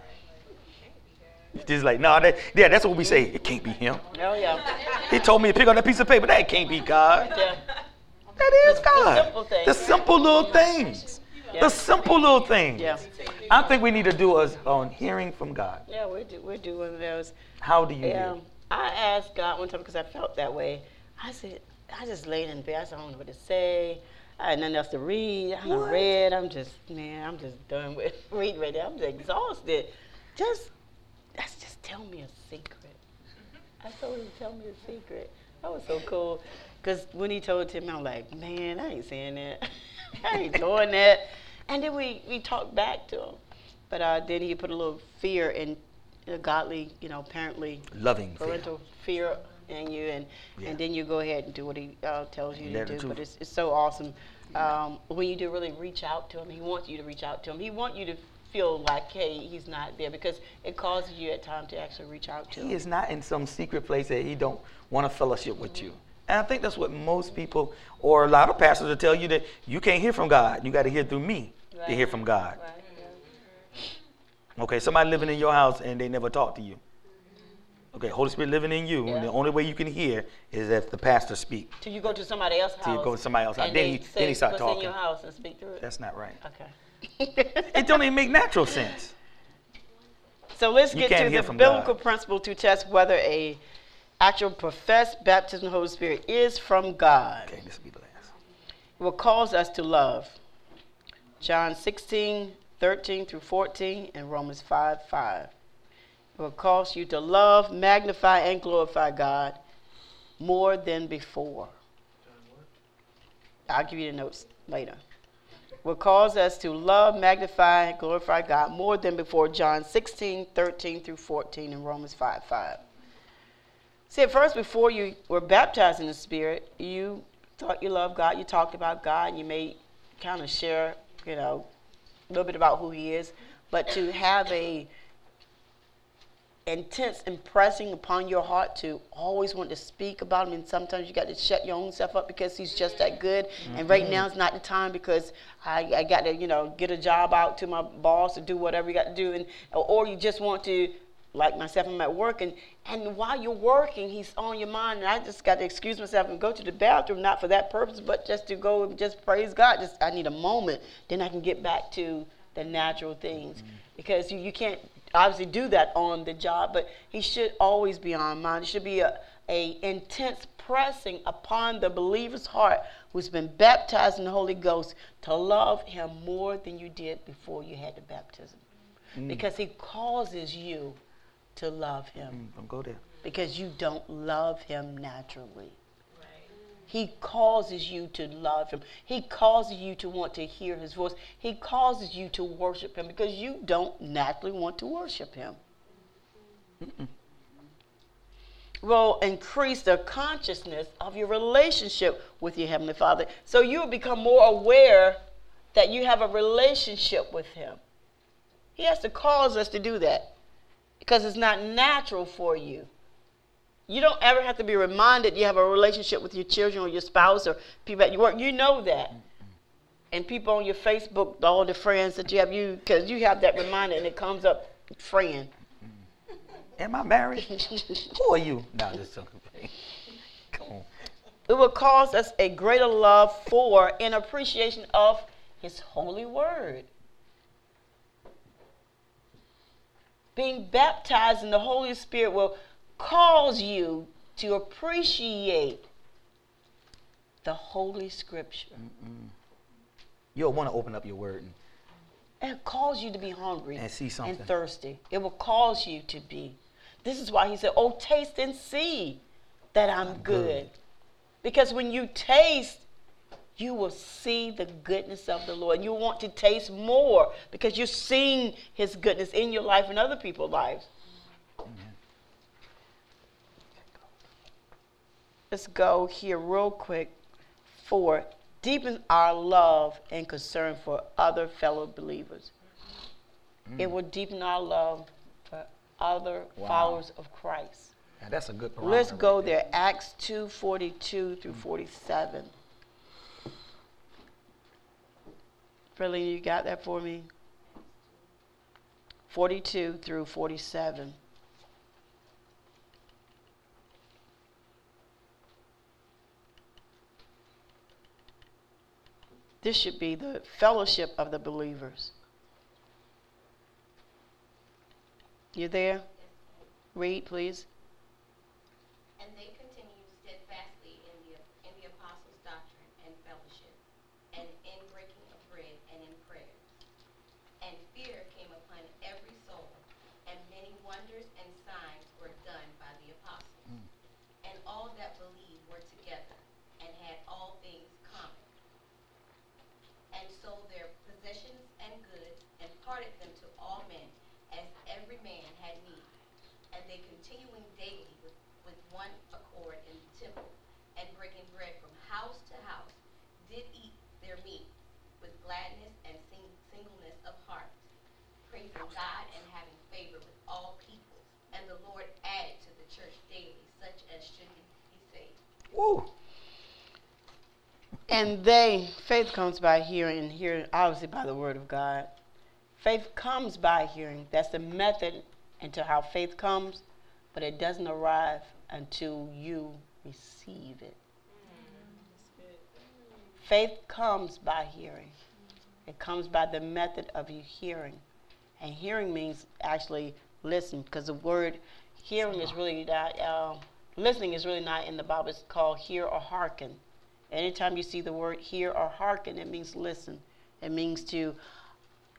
Just like, no, that, yeah, that's what we say. It can't be him. Oh yeah. He told me to pick up that piece of paper. That can't be God. Yeah. That is The- the God. simple. The simple little things. Yeah. The simple little things. Yeah. I think we need to do us on hearing from God. Yeah, we're do, we're doing those. How do you Yeah. hear? I asked God one time because I felt that way. I said, I just laid in bed. I said, I don't know what to say. I had nothing else to read. I read. I'm just, man, I'm just done with reading right now. I'm just exhausted. Just, that's just tell me a secret. I told him, tell me a secret. That was so cool. Because when he told Tim, I'm like, man, I ain't saying that. I ain't doing that. And then we, we talked back to him. But uh, then he put a little fear in a godly, you know, apparently Loving parental fear in you, and Yeah. and then you go ahead and do what he uh, tells you Let to do. But it's, it's so awesome um, when you do really reach out to him. He wants you to reach out to him. He wants you to feel like, hey, he's not there because it causes you at times to actually reach out to He him. is not in some secret place that he don't want to fellowship with you. And I think that's what most people or a lot of pastors will tell you that you can't hear from God. You got to hear through me to hear from God. Right, yeah. Okay, somebody living in your house and they never talk to you. Okay, Holy Spirit living in you. Yeah. And the only way you can hear is if the pastor speak. Till you go to somebody else's house. Till you go to somebody else's house. Then he- then he start talking. in your house and speak through it. That's not right. Okay. It don't even make natural sense. So let's You get to the biblical God. principle to test whether a actual professed baptism of the Holy Spirit is from God. Okay, this will be the last. It will cause us to love. John 16, 13 through 14, and Romans 5, 5. It will cause you to love, magnify, and glorify God more than before. I'll give you the notes later. Will cause us to love, magnify, and glorify God more than before. John 16, 13 through 14, and Romans 5, 5. See, at first, before you were baptized in the Spirit, you thought you loved God. You talked about God. And you may kind of share, you know, a little bit about who He is. But to have a intense impressing upon your heart to always want to speak about him and sometimes you got to shut your own self up because he's just that good. And right mm-hmm. now is not the time because I, I got to you know get a job out to my boss or do whatever you got to do. And or you just want to like myself I'm at work and and while you're working he's on your mind. And I just got to excuse myself and go to the bathroom not for that purpose but just to go and just praise God. Just I need a moment then I can get back to the natural things. Mm-hmm. Because you, you can't obviously do that on the job, but he should always be on mind. It should be a, a intense pressing upon the believer's heart who's been baptized in the Holy Ghost to love him more than you did before you had the baptism. Because he causes you to love him Mm, Don't go there. because you don't love him naturally. He causes you to love him. He causes you to want to hear his voice. He causes you to worship him because you don't naturally want to worship him. Will increase the consciousness of your relationship with your Heavenly Father. So you will become more aware that you have a relationship with him. He has to cause us to do that because it's not natural for you. You don't ever have to be reminded you have a relationship with your children or your spouse or people at your work. You know that. And people on your Facebook, all the friends that you have, you because you have that reminder and it comes up, friend. Am I married? Who are you? No, just. Come on. It will cause us a greater love for and appreciation of His holy word. Being baptized in the Holy Spirit will cause you to appreciate the Holy Scripture. You'll want to open up your word and It calls you to be hungry And see something. and thirsty. It will cause you to be. This is why he said, Oh, taste and see that I'm good. Because when you taste, you will see the goodness of the Lord. You want to taste more because you're seeing his goodness in your life and other people's lives. Let's go here real quick for deepen our love and concern for other fellow believers. Mm. It will deepen our love for other Wow. followers of Christ. Yeah, that's a good Let's go right there. Acts 2 42 through mm. 47. Freeling, you got that for me? 42 through 47. This should be the fellowship of the believers. You there? Read, please. And they continued steadfastly in the, in the apostles' doctrine and fellowship, and in breaking of bread and in prayers. And fear came upon every soul, and many wonders and signs were done by the apostles. And all that believed were together, and had all things common. And sold their possessions and goods, and parted them to all men, as every man had need. And they continuing daily with, with in the temple, and breaking bread from house to house, did eat their meat with gladness and sing, singleness of heart, praising God and having favor with all people. And the Lord added to the church daily such as should be saved. Woo. And they, faith comes by hearing, and hearing obviously by the word of God. Faith comes by hearing. That's the method into how faith comes, but it doesn't arrive until you receive it. Faith comes by hearing. It comes by the method of you hearing. And hearing means actually listen, because the word hearing is really not, uh, listening is really not in the Bible. It's called hear or hearken. Anytime you see the word hear or hearken, it means listen. It means to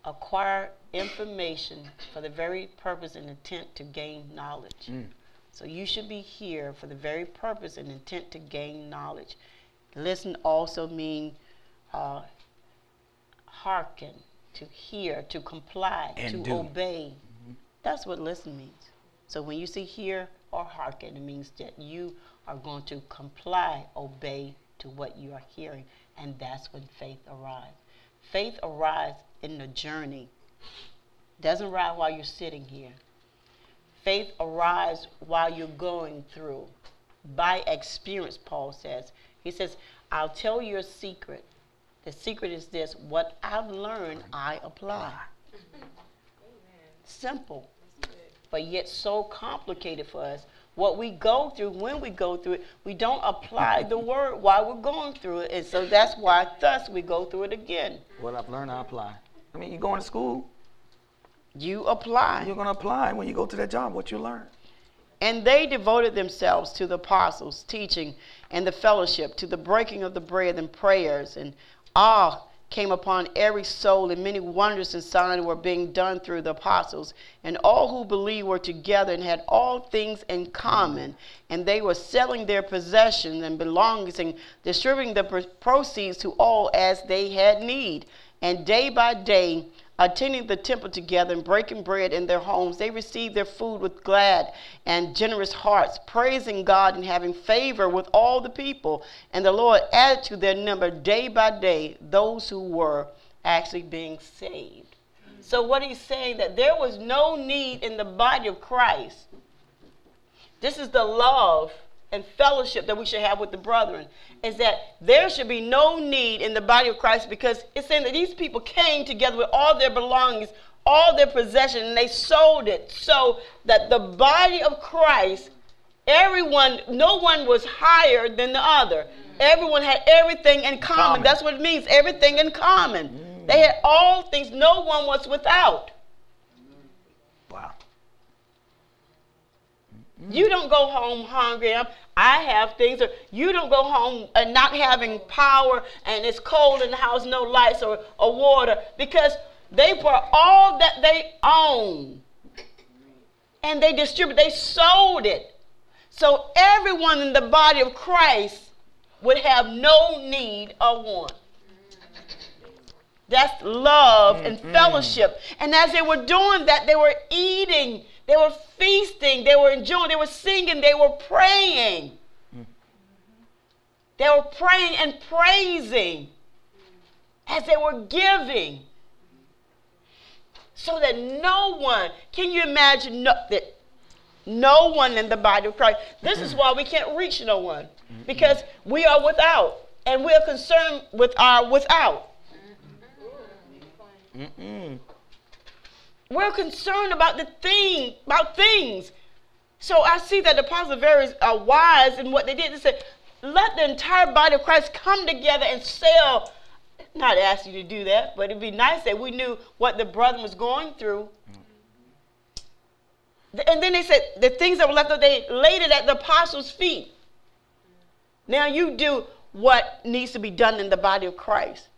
acquire information for the very purpose and intent to gain knowledge. Mm. So you should be here for the very purpose and intent to gain knowledge. Listen also mean uh, hearken, to hear, to comply, And to do. obey. That's what listen means. So when you see hear or hearken, it means that you are going to comply, obey to what you are hearing, and that's when faith arrives. Faith arrives in the journey. Doesn't arrive while you're sitting here. Faith arrives while you're going through. By experience, Paul says. He says, I'll tell you a secret. The secret is this what I've learned, I apply. Simple, but yet so complicated for us. What we go through, when we go through it, we don't apply the word while we're going through it. And so that's why, thus, we go through it again. What I've learned, I apply. I mean, you're going to school, You apply. you're going to apply when you go to that job what you learn. And they devoted themselves to the apostles' teaching and the fellowship, to the breaking of the bread and prayers. And awe came upon every soul, and many wonders and signs were being done through the apostles. And all who believed were together and had all things in common. And they were selling their possessions and belongings and distributing the proceeds to all as they had need. And day by day, attending the temple together and breaking bread in their homes, they received their food with glad and generous hearts, praising God and having favor with all the people. And the Lord added to their number day by day those who were actually being saved. So, what he's saying that there was no need in the body of Christ. This is the love and fellowship that we should have with the brethren is that there should be no need in the body of Christ because it's saying that these people came together with all their belongings, all their possession, and they sold it so that the body of Christ, everyone, no one was higher than the other. Everyone had everything in common. Common. That's what it means, everything in common. They had all things, no one was without. Wow. You don't go home hungry. I have things. Or you don't go home and not having power and it's cold in the house, no lights or, or water because they brought all that they own and they distributed, they sold it. So everyone in the body of Christ would have no need or want. That's love and fellowship. And as they were doing that, they were eating, they were feasting, they were enjoying, they were singing, they were praying. They were praying and praising as they were giving. So that no one, can you imagine no, that no one in the body of Christ, this is why we can't reach no one. Because we are without. And we are concerned with our without. Mm-hmm. Mm-mm. We're concerned about the thing, about things. So I see that the apostles are very wise in what they did. They said, let the entire body of Christ come together and sell. Not ask you to do that, but it'd be nice that we knew what the brother was going through. And then they said the things that were left they laid it at the apostles' feet. Now you do what needs to be done in the body of Christ.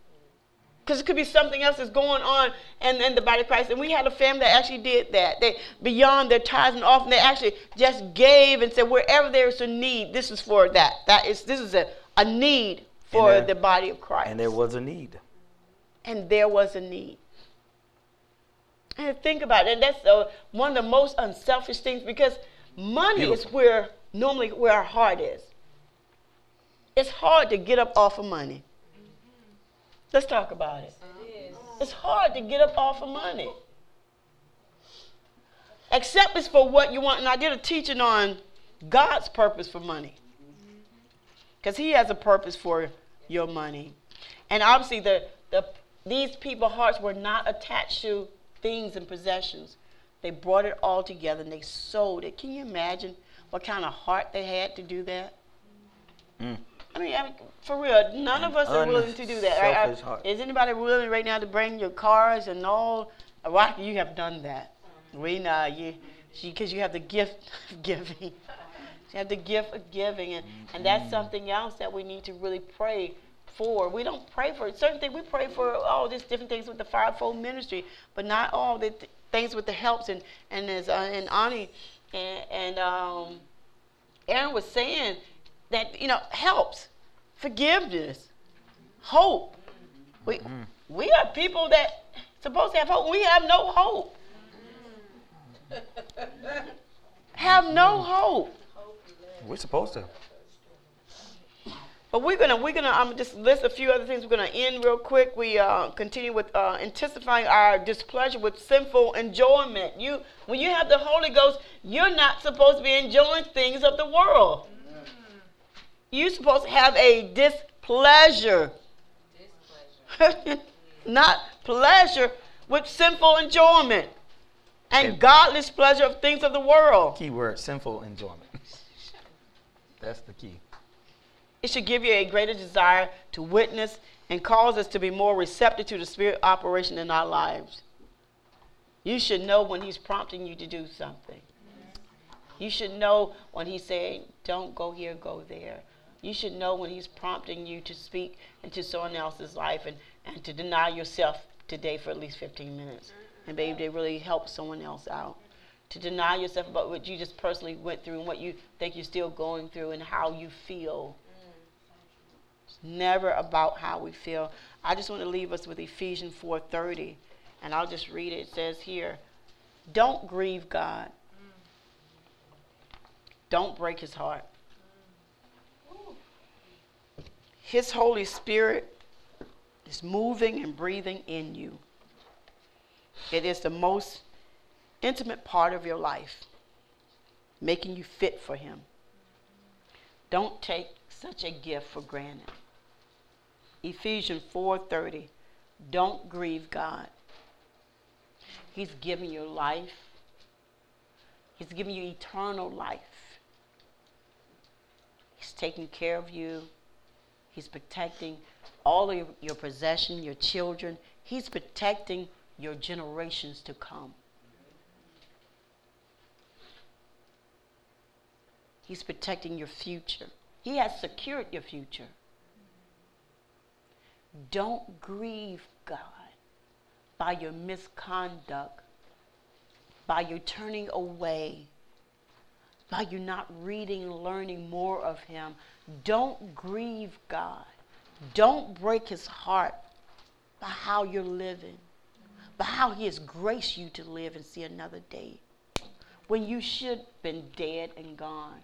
Because it could be something else that's going on in, in the body of Christ. And we had a family that actually did that. They beyond their tithes and often they actually just gave and said, wherever there is a need, this is for that. That is this is a, a need for there- the body of Christ. And there was a need. and there was a need. And think about it. And that's uh, one of the most unselfish things because money is where normally where our heart is. It's hard to get up off of money. Let's talk about it. It's hard to get up off of money. Except it's for what you want. And I did a teaching on God's purpose for money. Because He has a purpose for your money. And obviously, the, the, these people's hearts were not attached to things and possessions. They brought it all together and they sold it. Can you imagine what kind of heart they had to do that? Mm. I mean, I mean, for real, none of us are willing to do that. right? heart. Is anybody willing right now to bring your cars and all? Rocky, you have done that. We know you, because you have the gift of giving. You have the gift of giving, and, and that's something else that we need to really pray for. We don't pray for certain things. We pray for all these different things with the fivefold ministry, but not all the th- things with the helps. And and as uh, and Ani and, and um, Aaron was saying that you know helps, forgiveness, hope. We we are people that supposed to have hope. We have no hope. have no hope. We're supposed to. But we're gonna we're gonna um, just list a few other things. We're gonna end real quick. We uh, continue with uh, intensifying our displeasure with sinful enjoyment. You when you have the Holy Ghost, you're not supposed to be enjoying things of the world. You're supposed to have a displeasure, Displeasure. not pleasure, with sinful enjoyment and And- godless pleasure of things of the world. Key word sinful enjoyment. That's the key. It should give you a greater desire to witness and cause us to be more receptive to the spirit operation in our lives. You should know when he's prompting you to do something. You should know when he's saying, don't go here, go there. You should know when he's prompting you to speak into someone else's life and, and to deny yourself today for at least 15 minutes and be they really help someone else out. To deny yourself about what you just personally went through and what you think you're still going through and how you feel. It's never about how we feel. I just want to leave us with Ephesians 4:30, and I'll just read it. It says here, "Don't grieve God. Don't break His heart. His Holy Spirit is moving and breathing in you. It is the most intimate part of your life, making you fit for Him. Don't take such a gift for granted. Ephesians 4:30. Don't grieve God. He's giving you life. He's giving you eternal life. He's taking care of you. He's protecting all of your, your possession, your children. He's protecting your generations to come. He's protecting your future. He has secured your future. Don't grieve God by your misconduct by your turning away, by you not reading learning more of Him. Don't grieve God. Don't break His heart by how you're living, by how He has graced you to live and see another day when you should have been dead and gone.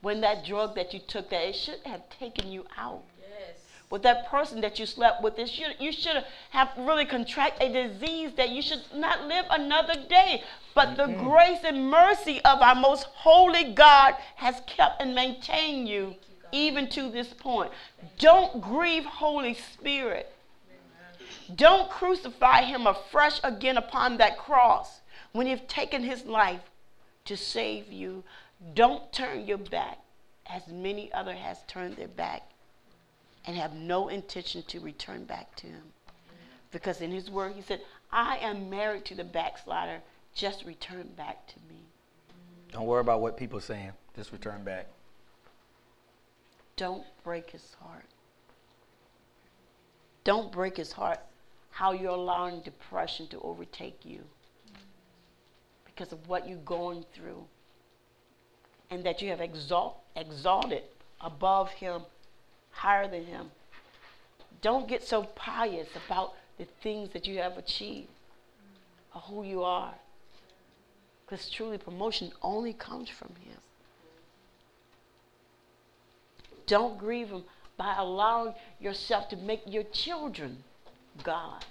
When that drug that you took, that it should have taken you out. Yes. With that person that you slept with, it should, you should have really contract a disease that you should not live another day. But the grace and mercy of our most holy God has kept and maintained you even to this point. Don't grieve Holy Spirit. Don't crucify him afresh again upon that cross when you've taken his life to save you. Don't turn your back as many other has turned their back and have no intention to return back to him. Because in his word he said, I am married to the backslider, just return back to me. Don't worry about what people are saying. Just return back. Don't break his heart. Don't break his heart how you're allowing depression to overtake you because of what you're going through and that you have exalt, exalted above him, higher than him. Don't get so pious about the things that you have achieved or who you are. Because truly, promotion only comes from him. Don't grieve him by allowing yourself to make your children God.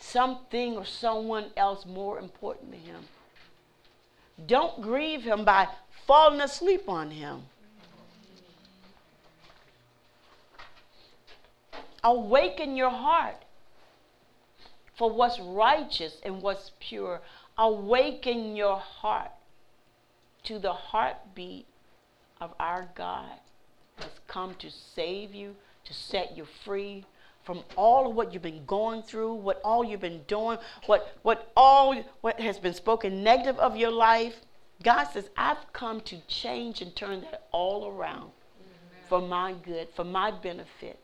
Something or someone else more important to him. Don't grieve him by falling asleep on him. Awaken your heart for what's righteous and what's pure. Awaken your heart to the heartbeat of our God has come to save you, to set you free from all of what you've been going through, what all you've been doing, what what all what has been spoken negative of your life. God says, I've come to change and turn that all around for my good, for my benefit.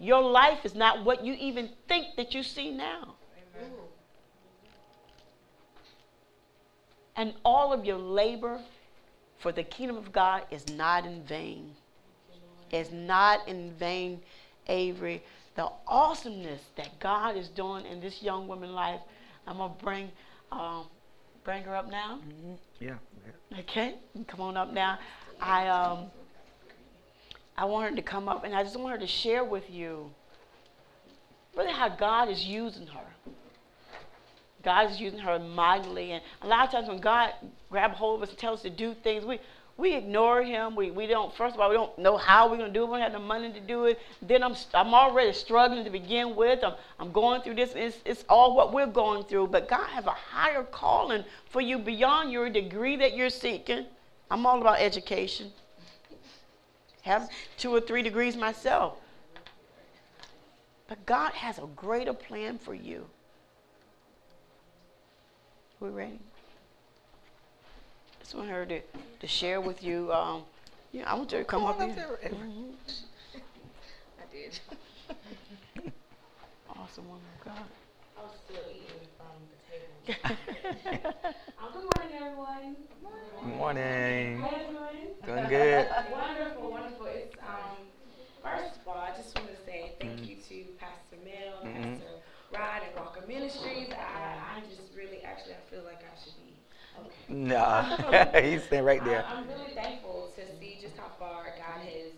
Your life is not what you even think that you see now. And all of your labor for the kingdom of God is not in vain. It's not in vain, Avery. The awesomeness that God is doing in this young woman's life. I'm gonna bring um, bring her up now. Mm-hmm. Yeah. Okay, come on up now. I um I want her to come up and I just want her to share with you really how God is using her. God is using her mightily. And a lot of times when God grabs hold of us and tells us to do things, we, we ignore him. We, we don't, first of all, we don't know how we're going to do it. We don't have the money to do it. Then I'm, I'm already struggling to begin with. I'm, I'm going through this. It's, it's all what we're going through. But God has a higher calling for you beyond your degree that you're seeking. I'm all about education. Have two or three degrees myself. But God has a greater plan for you. We ready? Just want her to, to share with you. Um, yeah, I want you to come, up, here. Mhm. I did. Awesome woman of God. I was still eating from the table. um, good morning, everyone. Good morning. How you doing? Doing good. wonderful, wonderful. It's um, first of all, I just want to say thank you to Pastor Mel, Mhm. Pastor Rod, and Walker Ministries. I, I just really, actually, I feel like I should be okay. Nah, he's staying right there. I, I'm really thankful to see just how far God has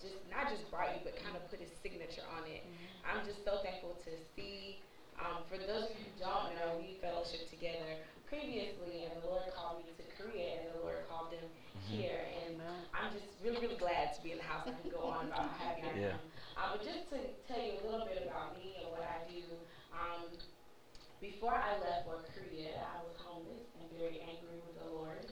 just not just brought you, but kind of put His signature on it. I'm just so thankful to see. Um, for those of you who don't know, we fellowship together previously, and the Lord called me to Korea, and the Lord called them here, and I'm just really, really glad to be in the house. I can go on about how happy I Yeah. Uh, but just to tell you a little bit about me and what I do. Um, before I left for Korea, I was homeless and very angry with the Lord.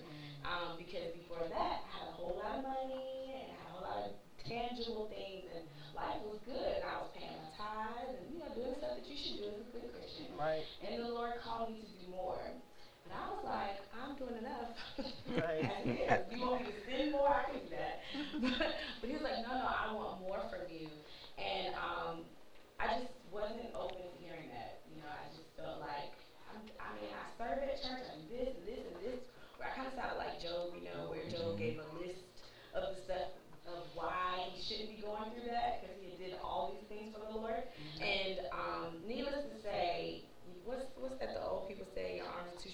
Um, because before that, I had a whole lot of money and I had a whole lot of tangible things, and life was good. And I was paying my tithes and you know doing stuff that you should do as a good Christian. Right. And the Lord called me to do more. And I was like, I'm doing enough. Right. you want me to spend more? I can do that. But, he was like, no, no, I want more from you. And um, I just wasn't open to hearing that. You know, I just felt like, I'm, i mean, I serve at church, I'm this and this and this. Where I kind of sounded like Job, you know, where Job mm-hmm. gave a list of the stuff of why he shouldn't be going through that because he did all these things for the Lord. Mm-hmm. And um, needless to say,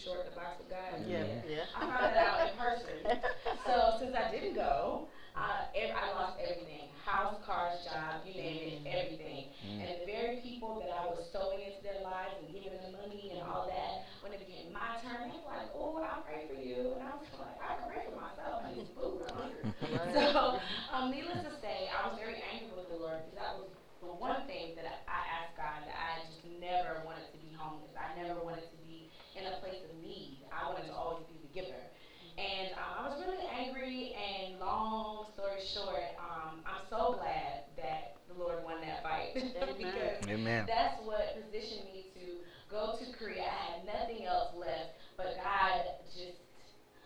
short the box of God. Yeah, yeah. I found that out in person. so since I didn't go, uh, I lost everything: house, cars, job, you name it, everything. Mm. And the very people that I was sowing into their lives and giving them money and all that, when it became my turn, they were like, "Oh, I'll pray for you," and I was like, "I can pray for myself. I need food. I'm hungry." so, um, needless to say, I was very angry with the Lord because that was the one thing that I asked God that I just never wanted to be homeless. I never wanted to be in a place of need. I wanted to always be the giver. And um, I was really angry, and long story short, um, I'm so glad that the Lord won that fight. because Amen. that's what positioned me to go to Korea. I had nothing else left, but God just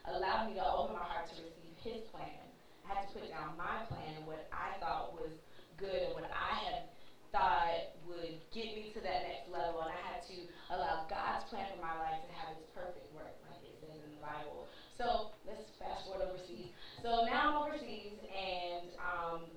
allowed me to open my heart to receive His plan. I had to put down my plan and what I thought was good and what I had thought would get me to that next level, and I had to allow God's plan for my life to have its perfect work, like it says in the Bible. So let's fast forward overseas. So now I'm overseas, and um,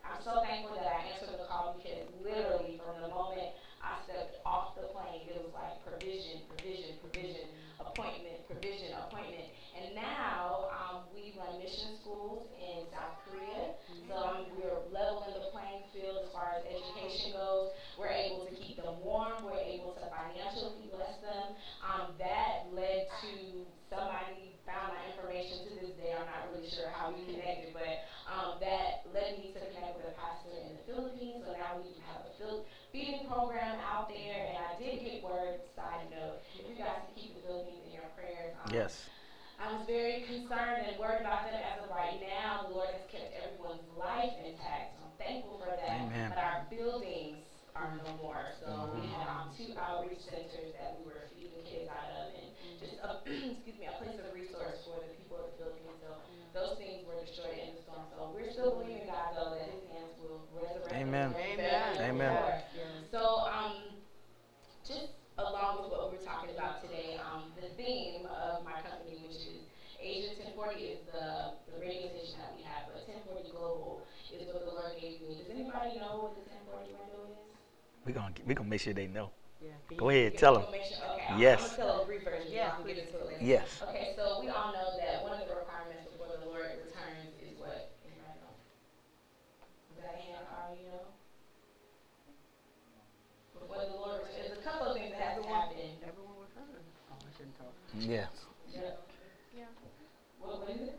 I'm so thankful that I answered the call because literally from the moment I stepped off the plane, it was like provision, provision, provision, appointment, provision, appointment. And now um, we run mission schools in South Korea. So um, we're leveling the playing field as far as education goes. We're able to keep them warm. We're able to financially bless them. Um, that led to somebody found my information to this day. I'm not really sure how we connected, but um, that led me to connect with a pastor in the Philippines. So now we have a feeding program out there, and I did get word. Side note: if you guys can keep the Philippines in your prayers. Um, yes. I was very concerned and worried about them as of right now. The Lord has kept everyone's life intact, so I'm thankful for that. Amen. But our buildings are no more. So mm-hmm. we had um, two outreach centers that we were feeding kids out of, and just a, excuse me, a place of resource for the people of the Philippines. So those things were destroyed in the storm. So we're still believing God though that His hands will resurrect. Amen. Amen. Amen. So um, just along with what we're talking about today, um, the theme of my company, which is Asia 1040, is the, the radio station that we have, but 1040 Global is what the Lord gave me. Does anybody know what the 1040 window is? We're going we gonna make sure they know. Yeah. Go ahead, tell them. Sure, okay, yes. I'm, I'm tell a brief version. Yeah, so I can get into it later. Yes. Okay, so we all know that one of the requirements before the Lord returns is what? Anybody know? Is that a hand card, you know? Before the Lord returns, there's a couple of things that have to happen. Everyone was heard. Oh, I shouldn't talk. Yeah. Yeah. Yeah. What, what is it?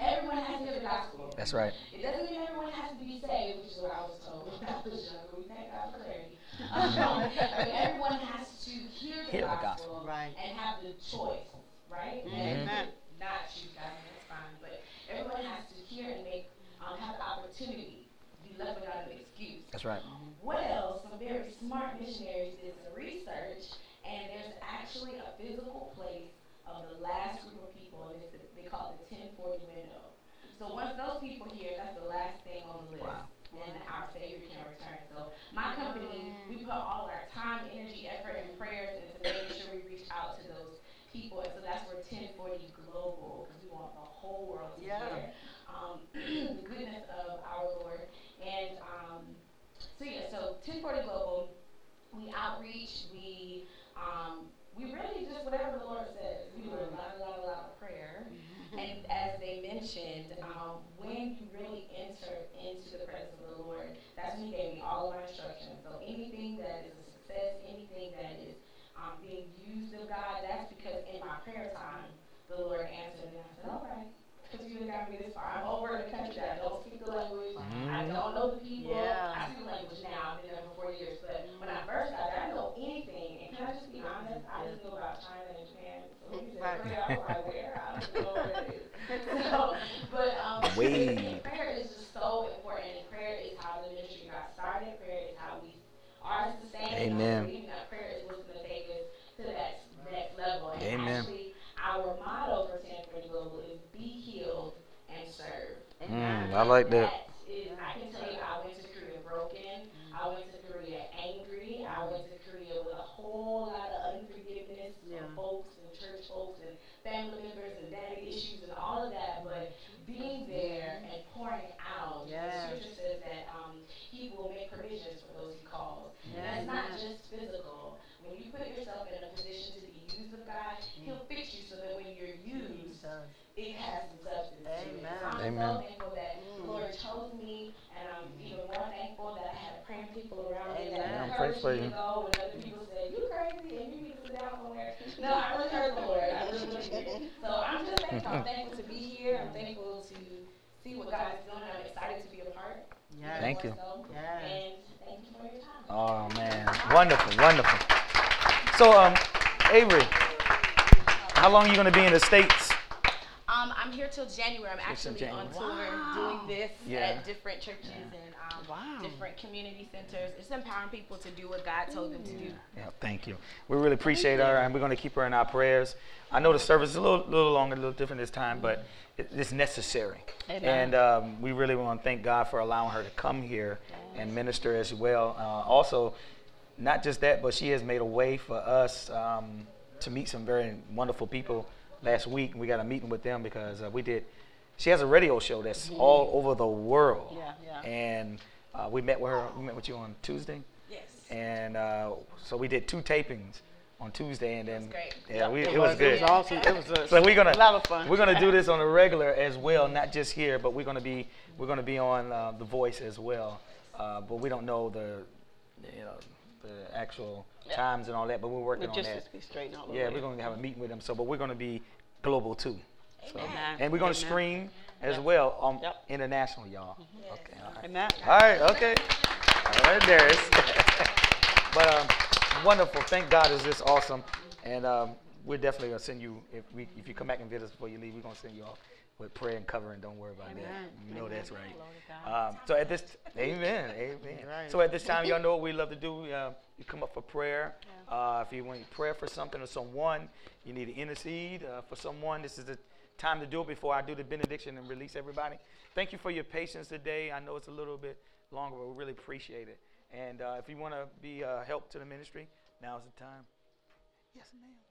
everyone has to hear the gospel. That's right. It doesn't mean everyone has to be saved, which is what I was told when I was younger. We thank God for clarity. Um, but everyone has to hear the, hear gospel, the gospel, right. and have the choice, right? Mm-hmm. And not choose God, that's fine. But everyone has to hear and make um, have the opportunity to be left without an excuse. That's right. Well, some very smart missionaries did some research, and there's actually a physical place of the last group of people, and it's, they call it the 1040 window. So once those people hear, that's the last thing on the list. Wow. And our Savior can return. So my company, we put all our time, energy, effort, and prayers into making sure we reach out to those people. And so that's where 1040 Global, because we want the whole world to yeah. hear um, the goodness of our Lord. And um, so yeah, so 1040 Global, we outreach, we um, we really just whatever the Lord says. We do a lot, a lot, a lot of prayer. Mm-hmm. And as they mentioned, um, when you really enter into the presence of the Lord, that's when He gave me all of my instructions. So anything that is a success, anything that is um, being used of God, that's because in my prayer time, the Lord answered, and I said, all right because you got me this far. I'm over in the country that I don't speak the language. Mm-hmm. I don't know the people. Yeah. I speak the language now. I've been there for four years. But when I first got there, I didn't know anything. And can I just be honest? I just knew about China and Japan. So when you said Right. prayer, I was like, where? I don't know where it is. so, but um, prayer is just so important. And prayer is how the ministry got started. Prayer is how we are sustained. Amen. I believe that prayer is what's going to take us to that next level. And Amen. actually, our motto for 1040 Global is be healed and serve. Mm, I like that. Is, I can tell you, I went to Korea broken. I went to Korea angry. I went to Korea with a whole lot of unforgiveness Yeah. from folks and church folks and family members and daddy issues and all of that. But being there and pouring out, Yes. the scripture says that um, He will make provisions for those He calls. And Yes. that's not just physical. When you put yourself in it has some substance. Amen. So I'm Amen. so thankful that mm. Lord chose me, and I'm even more thankful that I had praying people around me that Amen. encouraged me to go when other people said, you crazy, and you need to sit down somewhere. No, I really heard the Lord. I really, really did. So I'm just thankful. I'm thankful to be here. I'm thankful to see what God is doing. I'm excited to be a part. Yes. Thank you. Yes. And thank you for your time. Oh, man. wonderful, wonderful. So, um, Avery, how long are you going to be in the States? Um, I'm here till January. I'm Till actually on January. tour doing this Yeah. at different churches and um, Wow. different community centers. It's empowering people to do what God told them to do. Yeah, thank you. We really appreciate her, and we're going to keep her in our prayers. I know the service is a little, little longer, a little different this time, but it, it's necessary. Amen. And um, we really want to thank God for allowing her to come here and minister as well. Uh, also, not just that, but she has made a way for us um, to meet some very wonderful people. Last week, we got a meeting with them because uh, we did. She has a radio show that's all over the world. Yeah, yeah. And uh, we met with her. We met with you on Tuesday. Yes. And uh, so we did two tapings on Tuesday, and then great. yeah, we, it, It was, was, good. it was awesome. It was a, So we're gonna a lot of fun. we're gonna do this on a regular as well, not just here, but we're gonna be we're gonna be on uh, the Voice as well. Uh, but we don't know the you know the actual Yeah. times and all that, but we're working on Logistics that. be straightened out. Yeah, we're gonna have a meeting with them. So, but we're gonna be global too. So, and we're gonna stream as well on Yep. international, y'all. Okay, all right. Amen. All right, okay. All right, Darius. but um, wonderful. Thank God is this awesome. And um, we're definitely going to send you, if we if you come back and visit us before you leave, we're going to send you off with prayer and covering. Don't worry about Amen. that. You know Amen. that's right. Glory to God. Um, so at this, amen, amen. Right. So at this time, y'all know what we love to do. Uh, you come up for prayer. Uh, if you want prayer for something or someone, you need to intercede uh, for someone. This is the time to do it before I do the benediction and release everybody. Thank you for your patience today. I know it's a little bit longer, but we really appreciate it. And uh, if you want to be uh, help to the ministry, now's the time. Yes, ma'am.